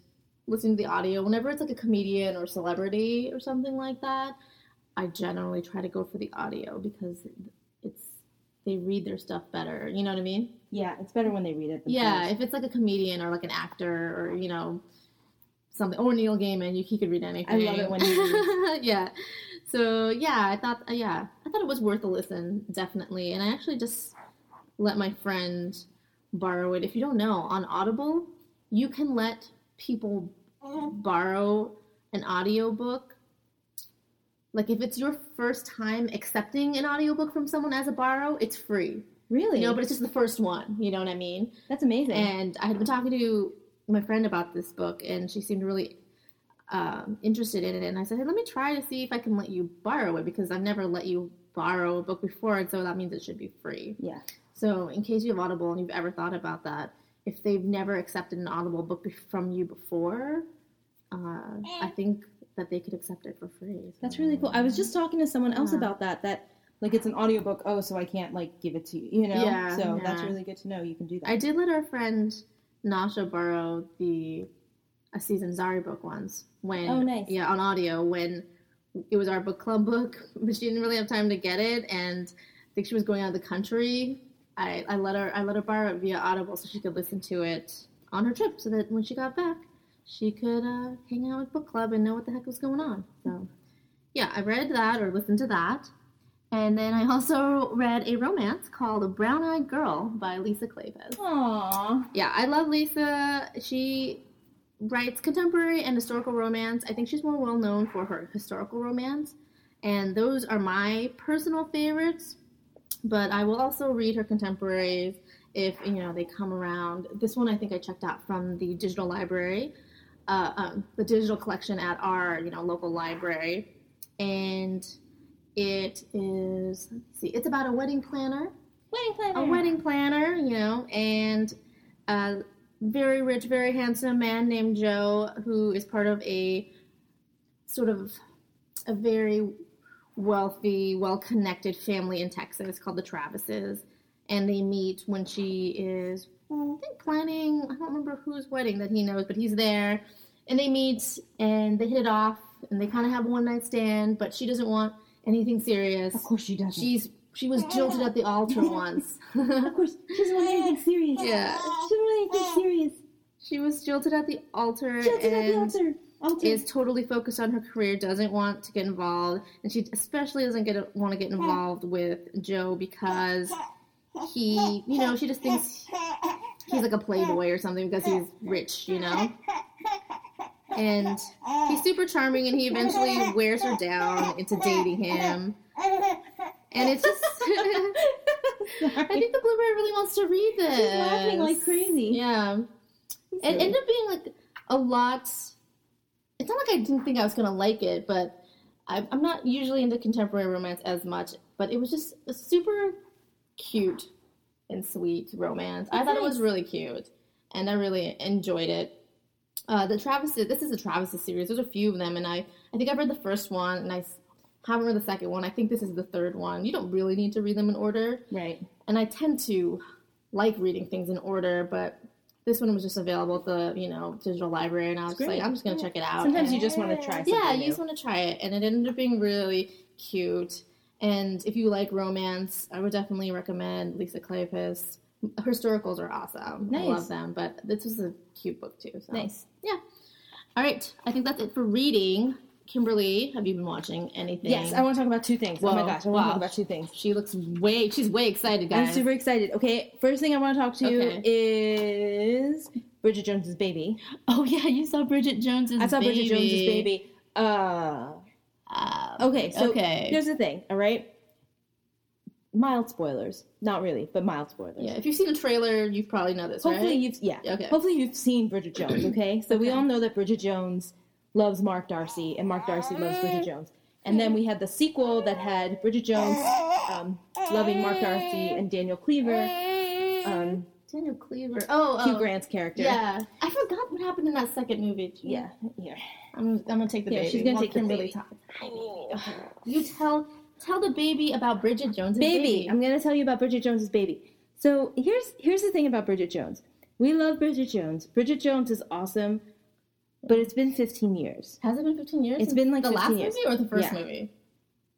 listening to the audio whenever it's like a comedian or celebrity or something like that. I generally try to go for the audio because it's they read their stuff better. You know what I mean? Yeah, it's better when they read it. Yeah, if it's like a comedian or like an actor or you know something or Neil Gaiman, you, he could read anything. I love it when he reads. yeah. So yeah, I thought uh, yeah, I thought it was worth a listen, definitely. And I actually just let my friend borrow it. If you don't know, on Audible, you can let people borrow an audiobook. Like if it's your first time accepting an audiobook from someone as a borrow, it's free. Really? You know, but it's just the first one, you know what I mean? That's amazing. And I had been talking to my friend about this book, and she seemed really um, interested in it. And I said, hey, let me try to see if I can let you borrow it because I've never let you borrow a book before, and so that means it should be free. yeah. So, in case you have Audible and you've ever thought about that, if they've never accepted an Audible book be- from you before, uh, I think that they could accept it for free. So- That's really cool. I was just talking to someone else Yeah. about that. That like it's an audiobook. Oh, so I can't like give it to you. You know. Yeah, So yeah. that's really good to know. You can do that. I did let our friend Nasha borrow the Aziz Ansari book once when Oh, nice. yeah on audio when it was our book club book, but she didn't really have time to get it, and I think she was going out of the country I, I let her I let her borrow it via Audible so she could listen to it on her trip, so that when she got back, she could uh, hang out with book club and know what the heck was going on. So, yeah, I read that or listened to that, and then I also read a romance called "A Brown Eyed Girl" by Lisa Kleypas. Aww. Yeah, I love Lisa. She writes contemporary and historical romance. I think she's more well known for her historical romance, and those are my personal favorites. But I will also read her contemporaries if you know they come around. This one I think I checked out from the digital library, uh, um, the digital collection at our you know local library, and it is let's see, it's about a wedding planner Wedding planner. a wedding planner, you know, and a very rich, very handsome man named Joe who is part of a sort of a very wealthy, well connected family in Texas called the Travises. And they meet when she is, I think, planning, I don't remember whose wedding that he knows, but he's there. And they meet and they hit it off and they kind of have a one night stand, but she doesn't want anything serious. Of course she doesn't. She's she was jilted at the altar once. of course, she doesn't want anything serious. Yeah. She doesn't want anything serious. She was jilted at the altar Jilted at the altar. Altar. is totally focused on her career, doesn't want to get involved, and she especially doesn't get want to get involved with Joe because he, you know, she just thinks he's like a playboy or something because he's rich, you know. And he's super charming, and he eventually wears her down into dating him. And it's just, I think the Blueberry really wants to read this. She's laughing like crazy. Yeah. It ended up being like a lot. It's not like I didn't think I was gonna like it, but I, I'm not usually into contemporary romance as much. But it was just a super cute and sweet romance. I thought it was really cute, and I really enjoyed it. Uh, the Travis, this is the Travis series. There's a few of them, and I, I think I've read the first one, and I haven't read the second one. I think this is the third one. You don't really need to read them in order Right. and I tend to like reading things in order, but this one was just available at the you know digital library, and I was just like, I'm just gonna check it out. Sometimes And- you just want to try something yeah, new. you just want to try it, and it ended up being really cute. And if you like romance, I would definitely recommend Lisa Kleypas. Her historicals are awesome. I love them, but this was a cute book too. So. Nice. Yeah. All right, I think that's it for reading. Kimberly, have you been watching anything? Yes, I want to talk about two things. oh my gosh, I want to talk about two things. She looks way. She's way excited, guys. I'm super excited. Okay, first thing I want to talk to you is Bridget Jones's baby. Oh yeah, you saw Bridget Jones's. I saw baby. Bridget Jones's baby. Uh, Um, okay, so okay. here's the thing. All right, mild spoilers. Not really, but mild spoilers. Yeah, if you've seen a trailer, you probably know this, Hopefully right? you've yeah. Okay. Hopefully you've seen Bridget Jones. Okay, so we all know that Bridget Jones loves Mark Darcy, and Mark Darcy loves Bridget Jones. And then we had the sequel that had Bridget Jones um, loving Mark Darcy and Daniel Cleaver, um, Daniel Cleaver. Oh, Hugh oh. Grant's character. Yeah, I forgot what happened in that second movie. yeah, yeah. I'm, I'm gonna take the Yeah, baby. she's gonna take the baby. talks. You tell tell the baby about Bridget Jones's baby. baby. I'm gonna tell you about Bridget Jones's baby. So here's here's the thing about Bridget Jones. We love Bridget Jones. Bridget Jones is awesome, but it's been 15 years. Has it been 15 years? It's been like the 15 last years. movie or the first Yeah. movie?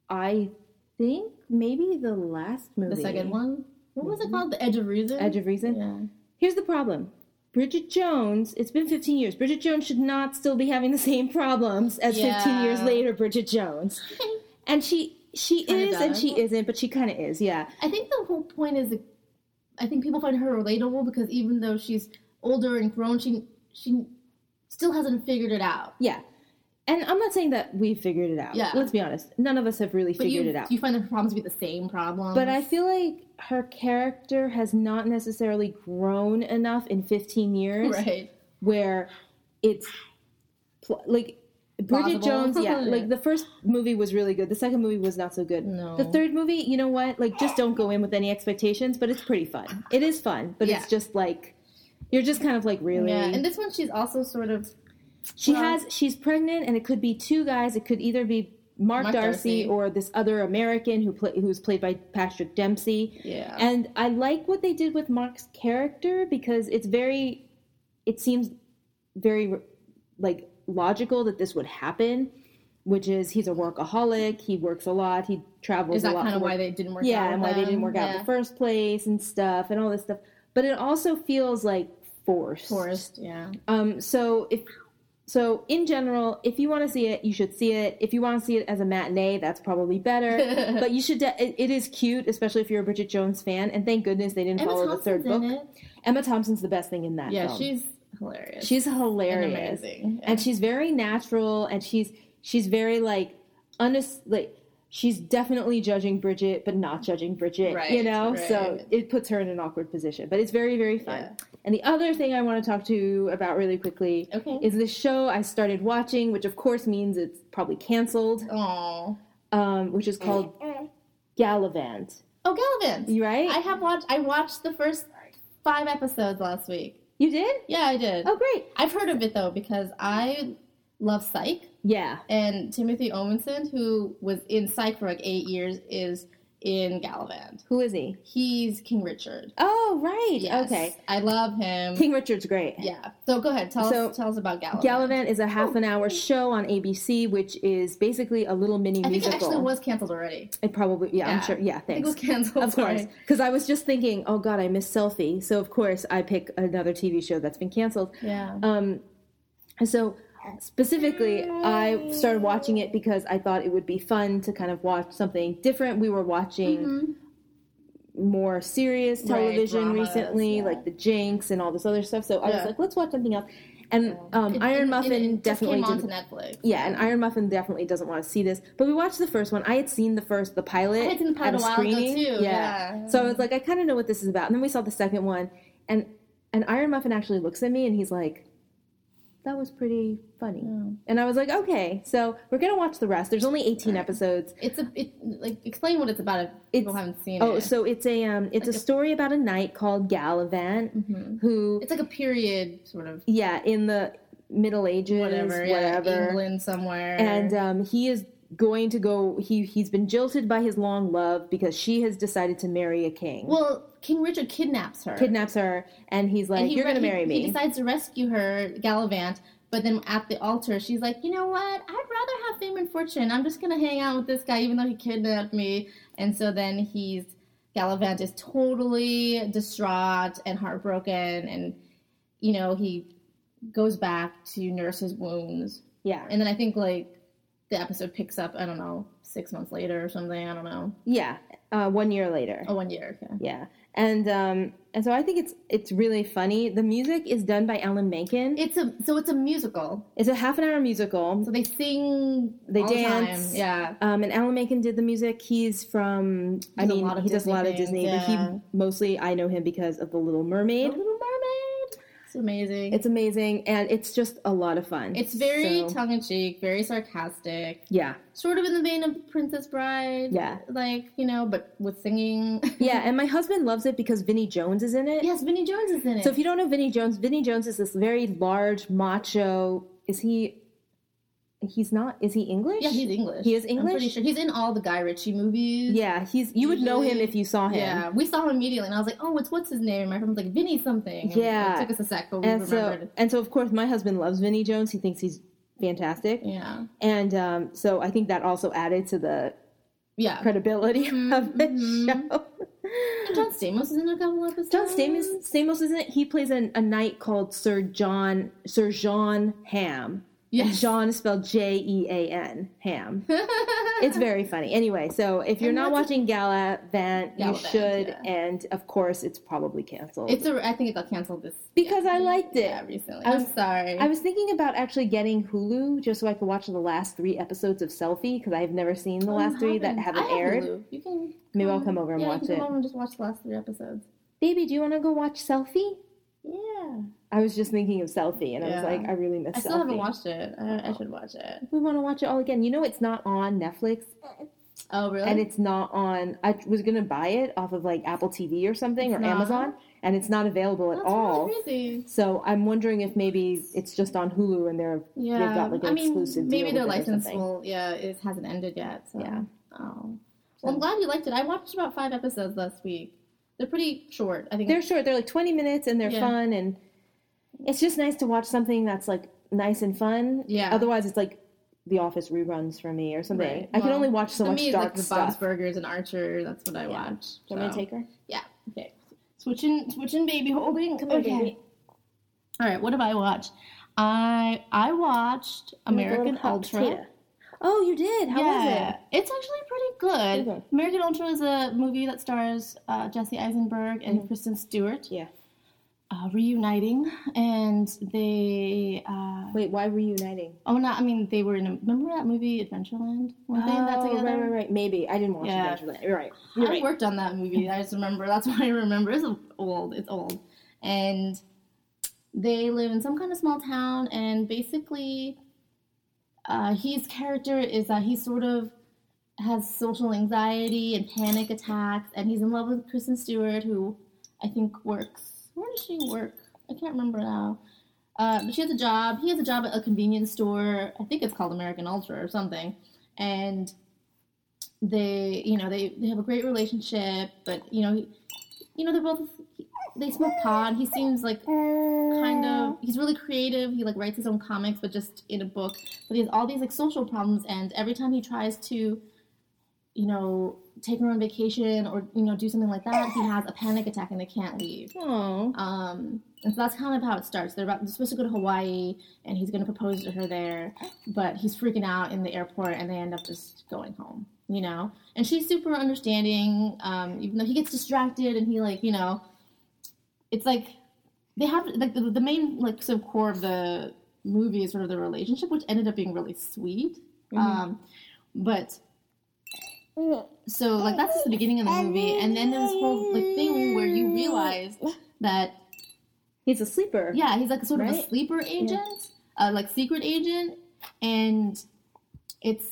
I think maybe the last movie, The second one. What was it mm-hmm. called? The Edge of Reason. Edge of Reason. Yeah. Here's the problem. Bridget Jones, it's been 15 years. Bridget Jones should not still be having the same problems as 15 years later, Bridget Jones. And she she Kinda is and she isn't, but she kind of is, yeah. I think the whole point is, that I think people find her relatable because even though she's older and grown, she she still hasn't figured it out. Yeah. And I'm not saying that we figured it out. Yeah. Let's be honest. None of us have really But figured you it out. you find the problems to be the same problems. but I feel like her character has not necessarily grown enough in 15 years right. where it's like Bridget. Jones, yeah, like the first movie was really good. The second movie was not so good. No. The third movie, you know what? Like just don't go in with any expectations, but it's pretty fun. It is fun, but Yeah. it's just like you're just kind of like really Yeah, and this one she's also sort of She Well- has she's pregnant, and it could be two guys. It could either be Mark, Mark Darcy, Darcy. or this other American who play, who's played by Patrick Dempsey. yeah. And I like what they did with Mark's character because it's very, it seems very like logical that this would happen. which is he's a workaholic. He works a lot. He travels Is a that lot. kind of why they didn't work out? yeah, with and why they didn't work out in the first place and stuff and all this stuff. But it also feels like forced. Forced, yeah. Um, so if so, in general, if you want to see it, you should see it. If you want to see it as a matinee, that's probably better. but you should. De- it, it is cute, especially if you're a Bridget Jones fan. And thank goodness they didn't Emma follow the third book. it. Emma Thompson's the best thing in that Yeah, film. she's hilarious. she's hilarious. and amazing. and she's very natural, and she's she's very like honest, like. She's definitely judging Bridget, but not judging Bridget. Right, you know, so it puts her in an awkward position. But it's very, very fun. Yeah. And the other thing I want to talk to you about really quickly Okay. is this show I started watching, which of course means it's probably canceled, Oh. um, which is called Galavant. Oh, Galavant. You right? I have watched. I watched the first five episodes last week. You did? Yeah, I did. Oh, great. I've heard of it though because I love Psych, Yeah. and Timothy Omundson, who was in Psych for like eight years, is in Galavant. Who is he? He's King Richard. Oh, right. Yes. Okay. I love him. King Richard's great. Yeah. So go ahead. Tell So, us. Tell us about Galavant. Galavant is a half an hour show on ABC, which is basically a little mini I think musical. it actually was canceled already. It probably, yeah, I'm sure. Yeah, thanks. it was canceled. Of course, because I was just thinking, oh god, I miss Selfie. So of course I pick another TV show that's been canceled. Yeah. Um, and so specifically, I started watching it because I thought it would be fun to kind of watch something different. We were watching more serious Mm-hmm. Right, television dramas, recently, yeah. like The Jinx and all this other stuff. So I was like, let's watch something else. And um, It- Iron it- Muffin it, it definitely came onto. Netflix. Yeah, and Iron Muffin definitely doesn't want to see this. But we watched the first one. I had seen the first, the pilot, I had seen the at pilot a while ago, too, yeah. So I was like, I kind of know what this is about. And then we saw the second one, and and Iron Muffin actually looks at me and he's like, "That was pretty funny." And I was like, "Okay." So we're gonna watch the rest. There's only 18 episodes. It's a it like explain what it's about if people haven't seen Oh, it. Oh, so it's a um, it's a Like a- story about a knight called Galavant Mhm. who, It's like a period sort of yeah, in the Middle Ages, whatever, yeah, whatever. England somewhere. and um, he is going to go he he's been jilted by his long love because she has decided to marry a king well, King Richard kidnaps her. kidnaps her and he's like And he you're gonna he- marry me He decides to rescue her, Galavant. But then at the altar, she's like, you know what? I'd rather have fame and fortune. I'm just gonna hang out with this guy, even though he kidnapped me. And so then he's Gallivant is totally distraught and heartbroken, and you know he goes back to nurse his wounds. yeah And then I think like the episode picks up. I don't know, six months later or something. I don't know. yeah uh, one year later Oh, one year. Okay. yeah and um and so i think it's it's really funny the music is done by alan menken It's a so it's a musical. it's a half an hour musical So they sing. They the dance. time. Yeah. um, and Alan Menken did the music. He's from, I He does a mean, he does a lot of Disney, but yeah. he mostly, I know him because of The Little The Little Mermaid. It's amazing. It's amazing, and it's just a lot of fun. It's very So- tongue in cheek, very sarcastic, yeah, sort of in the vein of Princess Bride. Yeah. like you know, but with singing. yeah. And my husband loves it because Vinnie Jones is in it. yes, Vinnie Jones is in it. So if you don't know Vinnie Jones, Vinnie Jones is this very large, macho. Is he? He's not. Is he English? yeah, he's English. He is I'm pretty English? sure he's in all the Guy Ritchie movies. Yeah, he's. You would know him if you saw him. Yeah, we saw him immediately, and I was like, "Oh, what's what's his name?" And My friend was like, "Vinnie something." And Yeah. it took us a sec, but we And so, remembered. and so, of course, my husband loves Vinnie Jones. He thinks he's fantastic, yeah, and um, so I think that also added to the yeah. credibility of the mhm. show. And John Stamos is in a couple episodes. John Stamos, Stamos isn't it? He plays a, a knight called Sir John Sir John Ham. Yes. Is spelled J E A N Ham. It's very funny. Anyway, so if you're And not watching Galavant, you Galavant, should, yeah. and of course, it's probably canceled. It's a. I think it got canceled this. because I liked it. Yeah, recently. I I'm sorry. I was thinking about actually getting Hulu just so I could watch the last three episodes of Selfie because I've never seen the last you three that haven't have aired. Hulu. You can. Maybe I'll come over and yeah, watch you can it. Come over and just watch the last three episodes. Baby, do you want to go watch Selfie? Yeah. I was just thinking of Selfie, and I was like, I really miss I Selfie. still haven't watched it. I, I should watch it. We want to watch it all again. You know, it's not on Netflix, Oh really? and it's not on. I was gonna buy it off of like Apple TV or something It's or not? Amazon, and it's not available at That's all. Really crazy. So I'm wondering if maybe it's just on Hulu and they're Yeah. they've got like an I mean, exclusive deal maybe their with it or license will. Yeah, it hasn't ended yet. So. Yeah. Oh. Well, I'm glad you liked it. I watched about five episodes last week. They're pretty short. I think. They're short. They're like 20 minutes and they're Yeah. fun and it's just nice to watch something that's like nice and fun. Yeah. Otherwise, it's like The Office reruns for me or something. Right. I can only watch so For much me, dark like the stuff. Bob's Burgers and Archer. That's what I Yeah. watch. Do you want me to take her? Yeah. Okay. Switching, switching, baby holding. Come here, okay. baby. All right. What have I watched? I I watched Like a little American Ultra. potato. Oh, you did. How was it? It's actually pretty good. Okay. American Ultra is a movie that stars uh, Jesse Eisenberg and Mhm. Kristen Stewart Yeah. uh, reuniting, and they. Uh, Wait, why reuniting? oh, not. I mean, they were in. A, remember that movie Adventureland? Weren't they in that Oh, together? Right, right, right. Maybe I didn't watch Yeah. Adventureland. You're right. You're I right. worked on that movie. I just remember. That's why I remember. It's old. It's old, and they live in some kind of small town, and basically, uh, his character is that he sort of has social anxiety and panic attacks, and he's in love with Kristen Stewart, who I think works. Where does she work? I can't remember now. Uh, but she has a job. He has a job at a convenience store. I think it's called American Ultra or something. And they, you know, they, they have a great relationship. But you know, you know, they're both they smoke pot. He seems like kind of he's really creative. He like writes his own comics, but just in a book. But he has all these like social problems, and every time he tries to, you know, take her on vacation or you know do something like that, he has a panic attack and they can't leave. Oh. Um, and so that's kind of how it starts. They're, about, they're supposed to go to Hawaii, and he's going to propose to her there, but he's freaking out in the airport, and they end up just going home. You know, and she's super understanding. Um, even though he gets distracted, and he like you know, it's like they have like the, the main like sort of core of the movie is sort of the relationship, which ended up being really sweet. Um, but so like that's just the beginning of the movie, and then there's this whole like thing where you realize that He's a sleeper. yeah, he's like sort of a sleeper agent, uh, like secret agent, and it's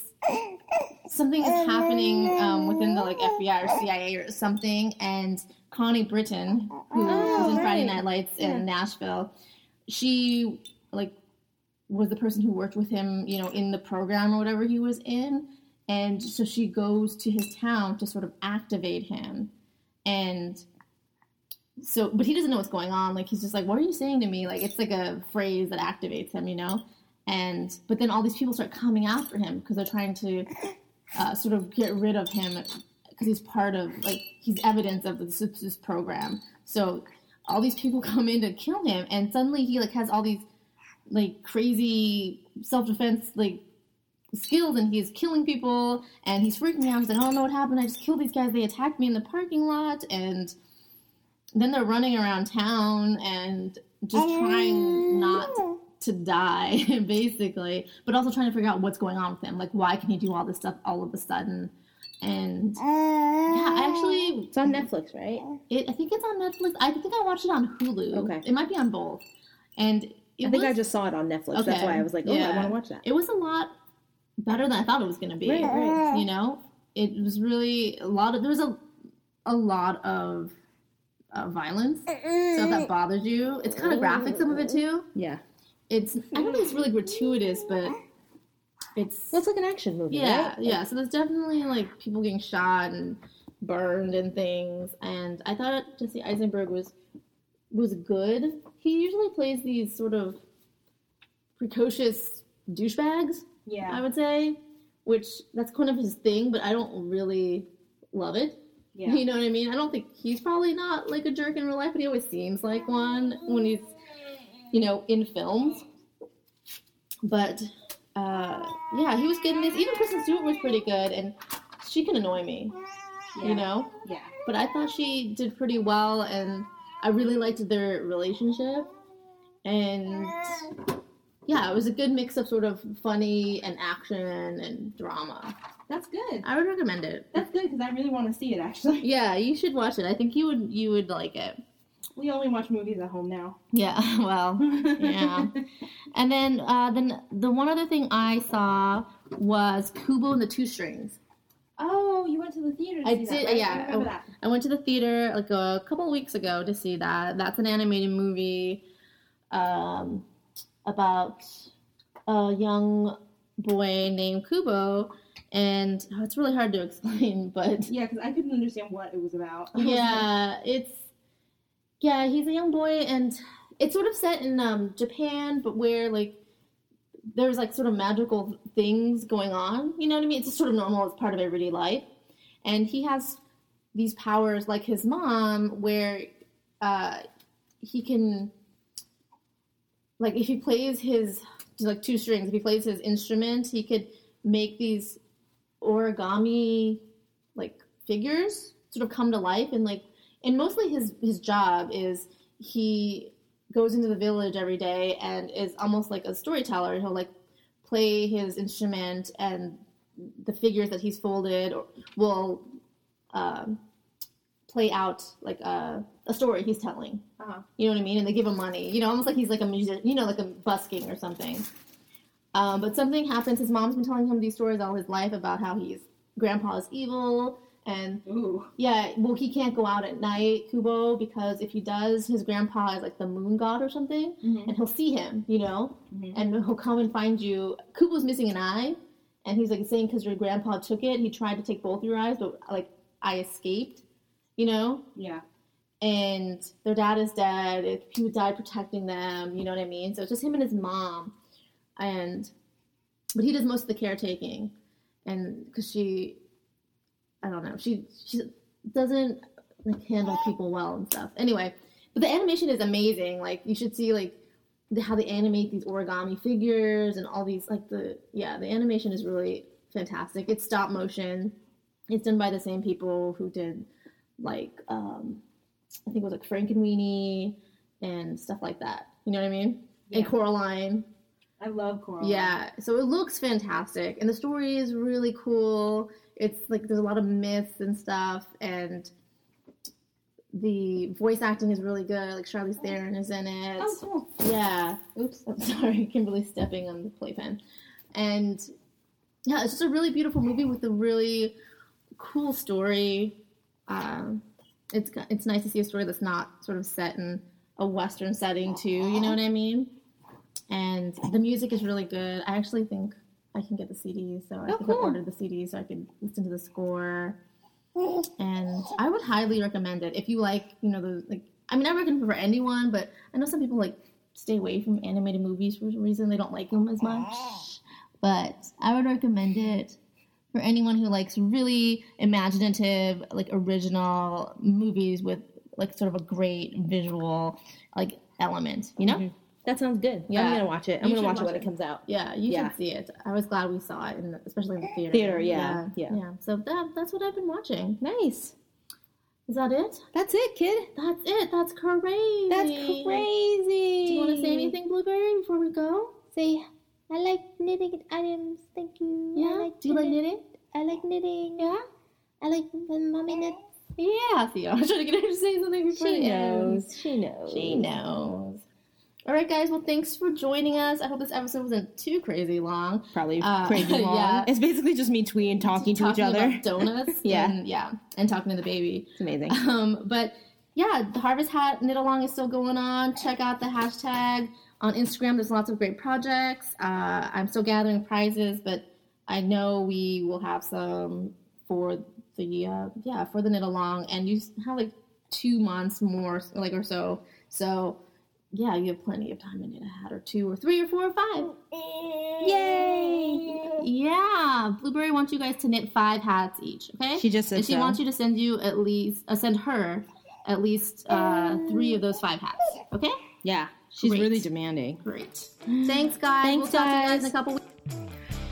something is happening um, within the like FBI or CIA or something. And Connie Britton, who Oh, was in Friday. Night Lights in Nashville, she like was the person who worked with him, you know, in the program or whatever he was in. And so she goes to his town to sort of activate him. And so, but he doesn't know what's going on. Like, he's just like, what are you saying to me? Like, it's like a phrase that activates him, you know? And, but then all these people start coming after him because they're trying to uh, sort of get rid of him because he's part of, like, he's evidence of the this program. So all these people come in to kill him, and suddenly he, like, has all these, like, crazy self defense, like, skills and he's killing people and he's freaking out. He's like, I don't know what happened. I just killed these guys. They attacked me in the parking lot and then they're running around town and just oh. trying not to die, basically, but also trying to figure out what's going on with him. Like, why can he do all this stuff all of a sudden? And yeah, I actually, It's on Netflix, right? it, I think it's on Netflix. I think I watched it on Hulu. Okay. it might be on both. And it I think was, I just saw it on Netflix. That's why I was like, oh, yeah. I want to watch that. it was a lot better than I thought it was going to be. Right, right. You know, it was really a lot of there was a a lot of uh, violence. So that bothers you, it's kind of graphic. Some of it too. Yeah. It's I don't think it's really gratuitous, but it's it's like an action movie, yeah, right? yeah. So there's definitely like people getting shot and burned and things. And I thought Jesse Eisenberg was was good. He usually plays these sort of precocious douchebags. Yeah, I would say, which that's kind of his thing, but I don't really love it. Yeah. You know what I mean? I don't think he's probably not like a jerk in real life, but he always seems like one when he's, you know, in films. But uh, yeah, he was good in this. Even Kristen Stewart was pretty good, and she can annoy me, you know. Yeah. But I thought she did pretty well, and I really liked their relationship. And yeah, it was a good mix of sort of funny and action and drama. That's good. I would recommend it. That's good because I really want to see it. Actually, Yeah, you should watch it. I think you would you would like it. We only watch movies at home now. Yeah, well, yeah. And then uh, then the one other thing I saw was Kubo and the Two Strings. Oh, you went to the theater. To I see did, That, right? yeah. I that. I went to the theater like a couple of weeks ago to see that. That's an animated movie um, about a young boy named Kubo, and oh, it's really hard to explain, but Yeah, because I couldn't understand what it was about. yeah, it's yeah, he's a young boy, and it's sort of set in um, Japan, but where like there's like sort of magical things going on. You know what I mean? It's just sort of normal. It's part of everyday life, and he has these powers like his mom, where uh, he can like if he plays his like two strings, if he plays his instrument, he could make these origami like figures sort of come to life and like and mostly his his job is he goes into the village every day and is almost like a storyteller. He'll like play his instrument and the figures that he's folded will um, play out like a, a story he's telling. Uh-huh. you know what i mean? And they give him money. You know almost like he's like a musician you know like a busking or something. Um, but something happens. His mom's been telling him these stories all his life about how he's grandpa is evil and Ooh. yeah, well, he can't go out at night, Kubo, because if he does, his grandpa is like the moon god or something, Mhm. and he'll see him, you know, Mhm. and he'll come and find you. Kubo's missing an eye, and he's like saying because your grandpa took it, he tried to take both your eyes, but like I escaped, you know, Yeah. and their dad is dead. He died protecting them, you know what I mean? So it's just him and his mom, and but he does most of the caretaking, and because she, I don't know, she she doesn't like handle people well and stuff. Anyway, but the animation is amazing. Like you should see like the, how they animate these origami figures and all these like the yeah the animation is really fantastic. It's stop motion. It's done by the same people who did like um I think it was like Frankenweenie and Weenie and stuff like that. You know what I mean? And Yeah. Coraline. I love Coraline. Yeah, so it looks fantastic, and the story is really cool. It's like there's a lot of myths and stuff, and the voice acting is really good. Like Charlize Theron is in it. Oh, cool. Yeah. Oops. I'm sorry. Kimberly's stepping on the playpen, and yeah, it's just a really beautiful movie with a really cool story. Um, it's it's nice to see a story that's not sort of set in a western setting too. You know what I mean? And the music is really good. I actually think I can get the CDs, so I Oh, think cool. I ordered the CDs so I could listen to the score. And I would highly recommend it if you like, you know, the like. I mean, I recommend it for anyone, but I know some people like stay away from animated movies for some reason they don't like them as much. But I would recommend it for anyone who likes really imaginative, like original movies with like sort of a great visual like element. You know? Mhm. That sounds good. Yeah. I'm gonna watch it. I'm You gonna should watch, it when it. comes out. Yeah, you Yeah. should see it. I was glad we saw it, in especially in the theater. Theater, yeah, yeah, yeah. So that that's what I've been watching. Nice. Is that it? That's it, kid. That's it. That's crazy. That's crazy. Do you want to say anything, Blueberry, before we go? Say, I like knitting items. Thank you. Yeah. I like Do you like knitting. I like knitting. Yeah. I like when mommy knits. Yeah, Theo. I was trying to get her to say something before She knows. She knows. She knows. All right, guys. Well, thanks for joining us. I hope this episode wasn't too crazy long. Probably Uh, crazy long. yeah. It's basically just me tweeting, talking to each Talking other. about donuts. Yeah. and, yeah, and talking to the baby. It's amazing. Um, but yeah, the Harvest Hat Knit Along is still going on. Check out the hashtag on Instagram. There's lots of great projects. Uh, I'm still gathering prizes, but I know we will have some for the uh, yeah for the Knit Along, and you have like two months more, like or so. So yeah, you have plenty of time to knit a hat or two or three or four or five. Yay! Yeah, Blueberry wants you guys to knit five hats each. Okay. She just said and she so. wants you to send you at least uh, send her at least uh, three of those five hats. Okay. Yeah, she's Great. really demanding. Great. Thanks, guys. Thanks, we'll talk to you guys guys. in a couple weeks.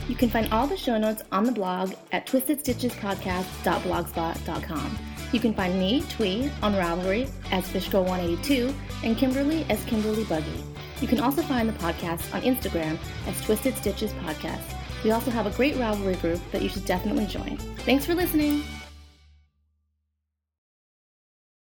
You can find all the show notes on the blog at twistedstitchespodcast.blogspot.com. You can find me, Twee, on Ravelry as Fishgirl182 and Kimberly as Kimberly Buggy. You can also find the podcast on Instagram as Twisted Stitches Podcast. We also have a great Ravelry group that you should definitely join. Thanks for listening.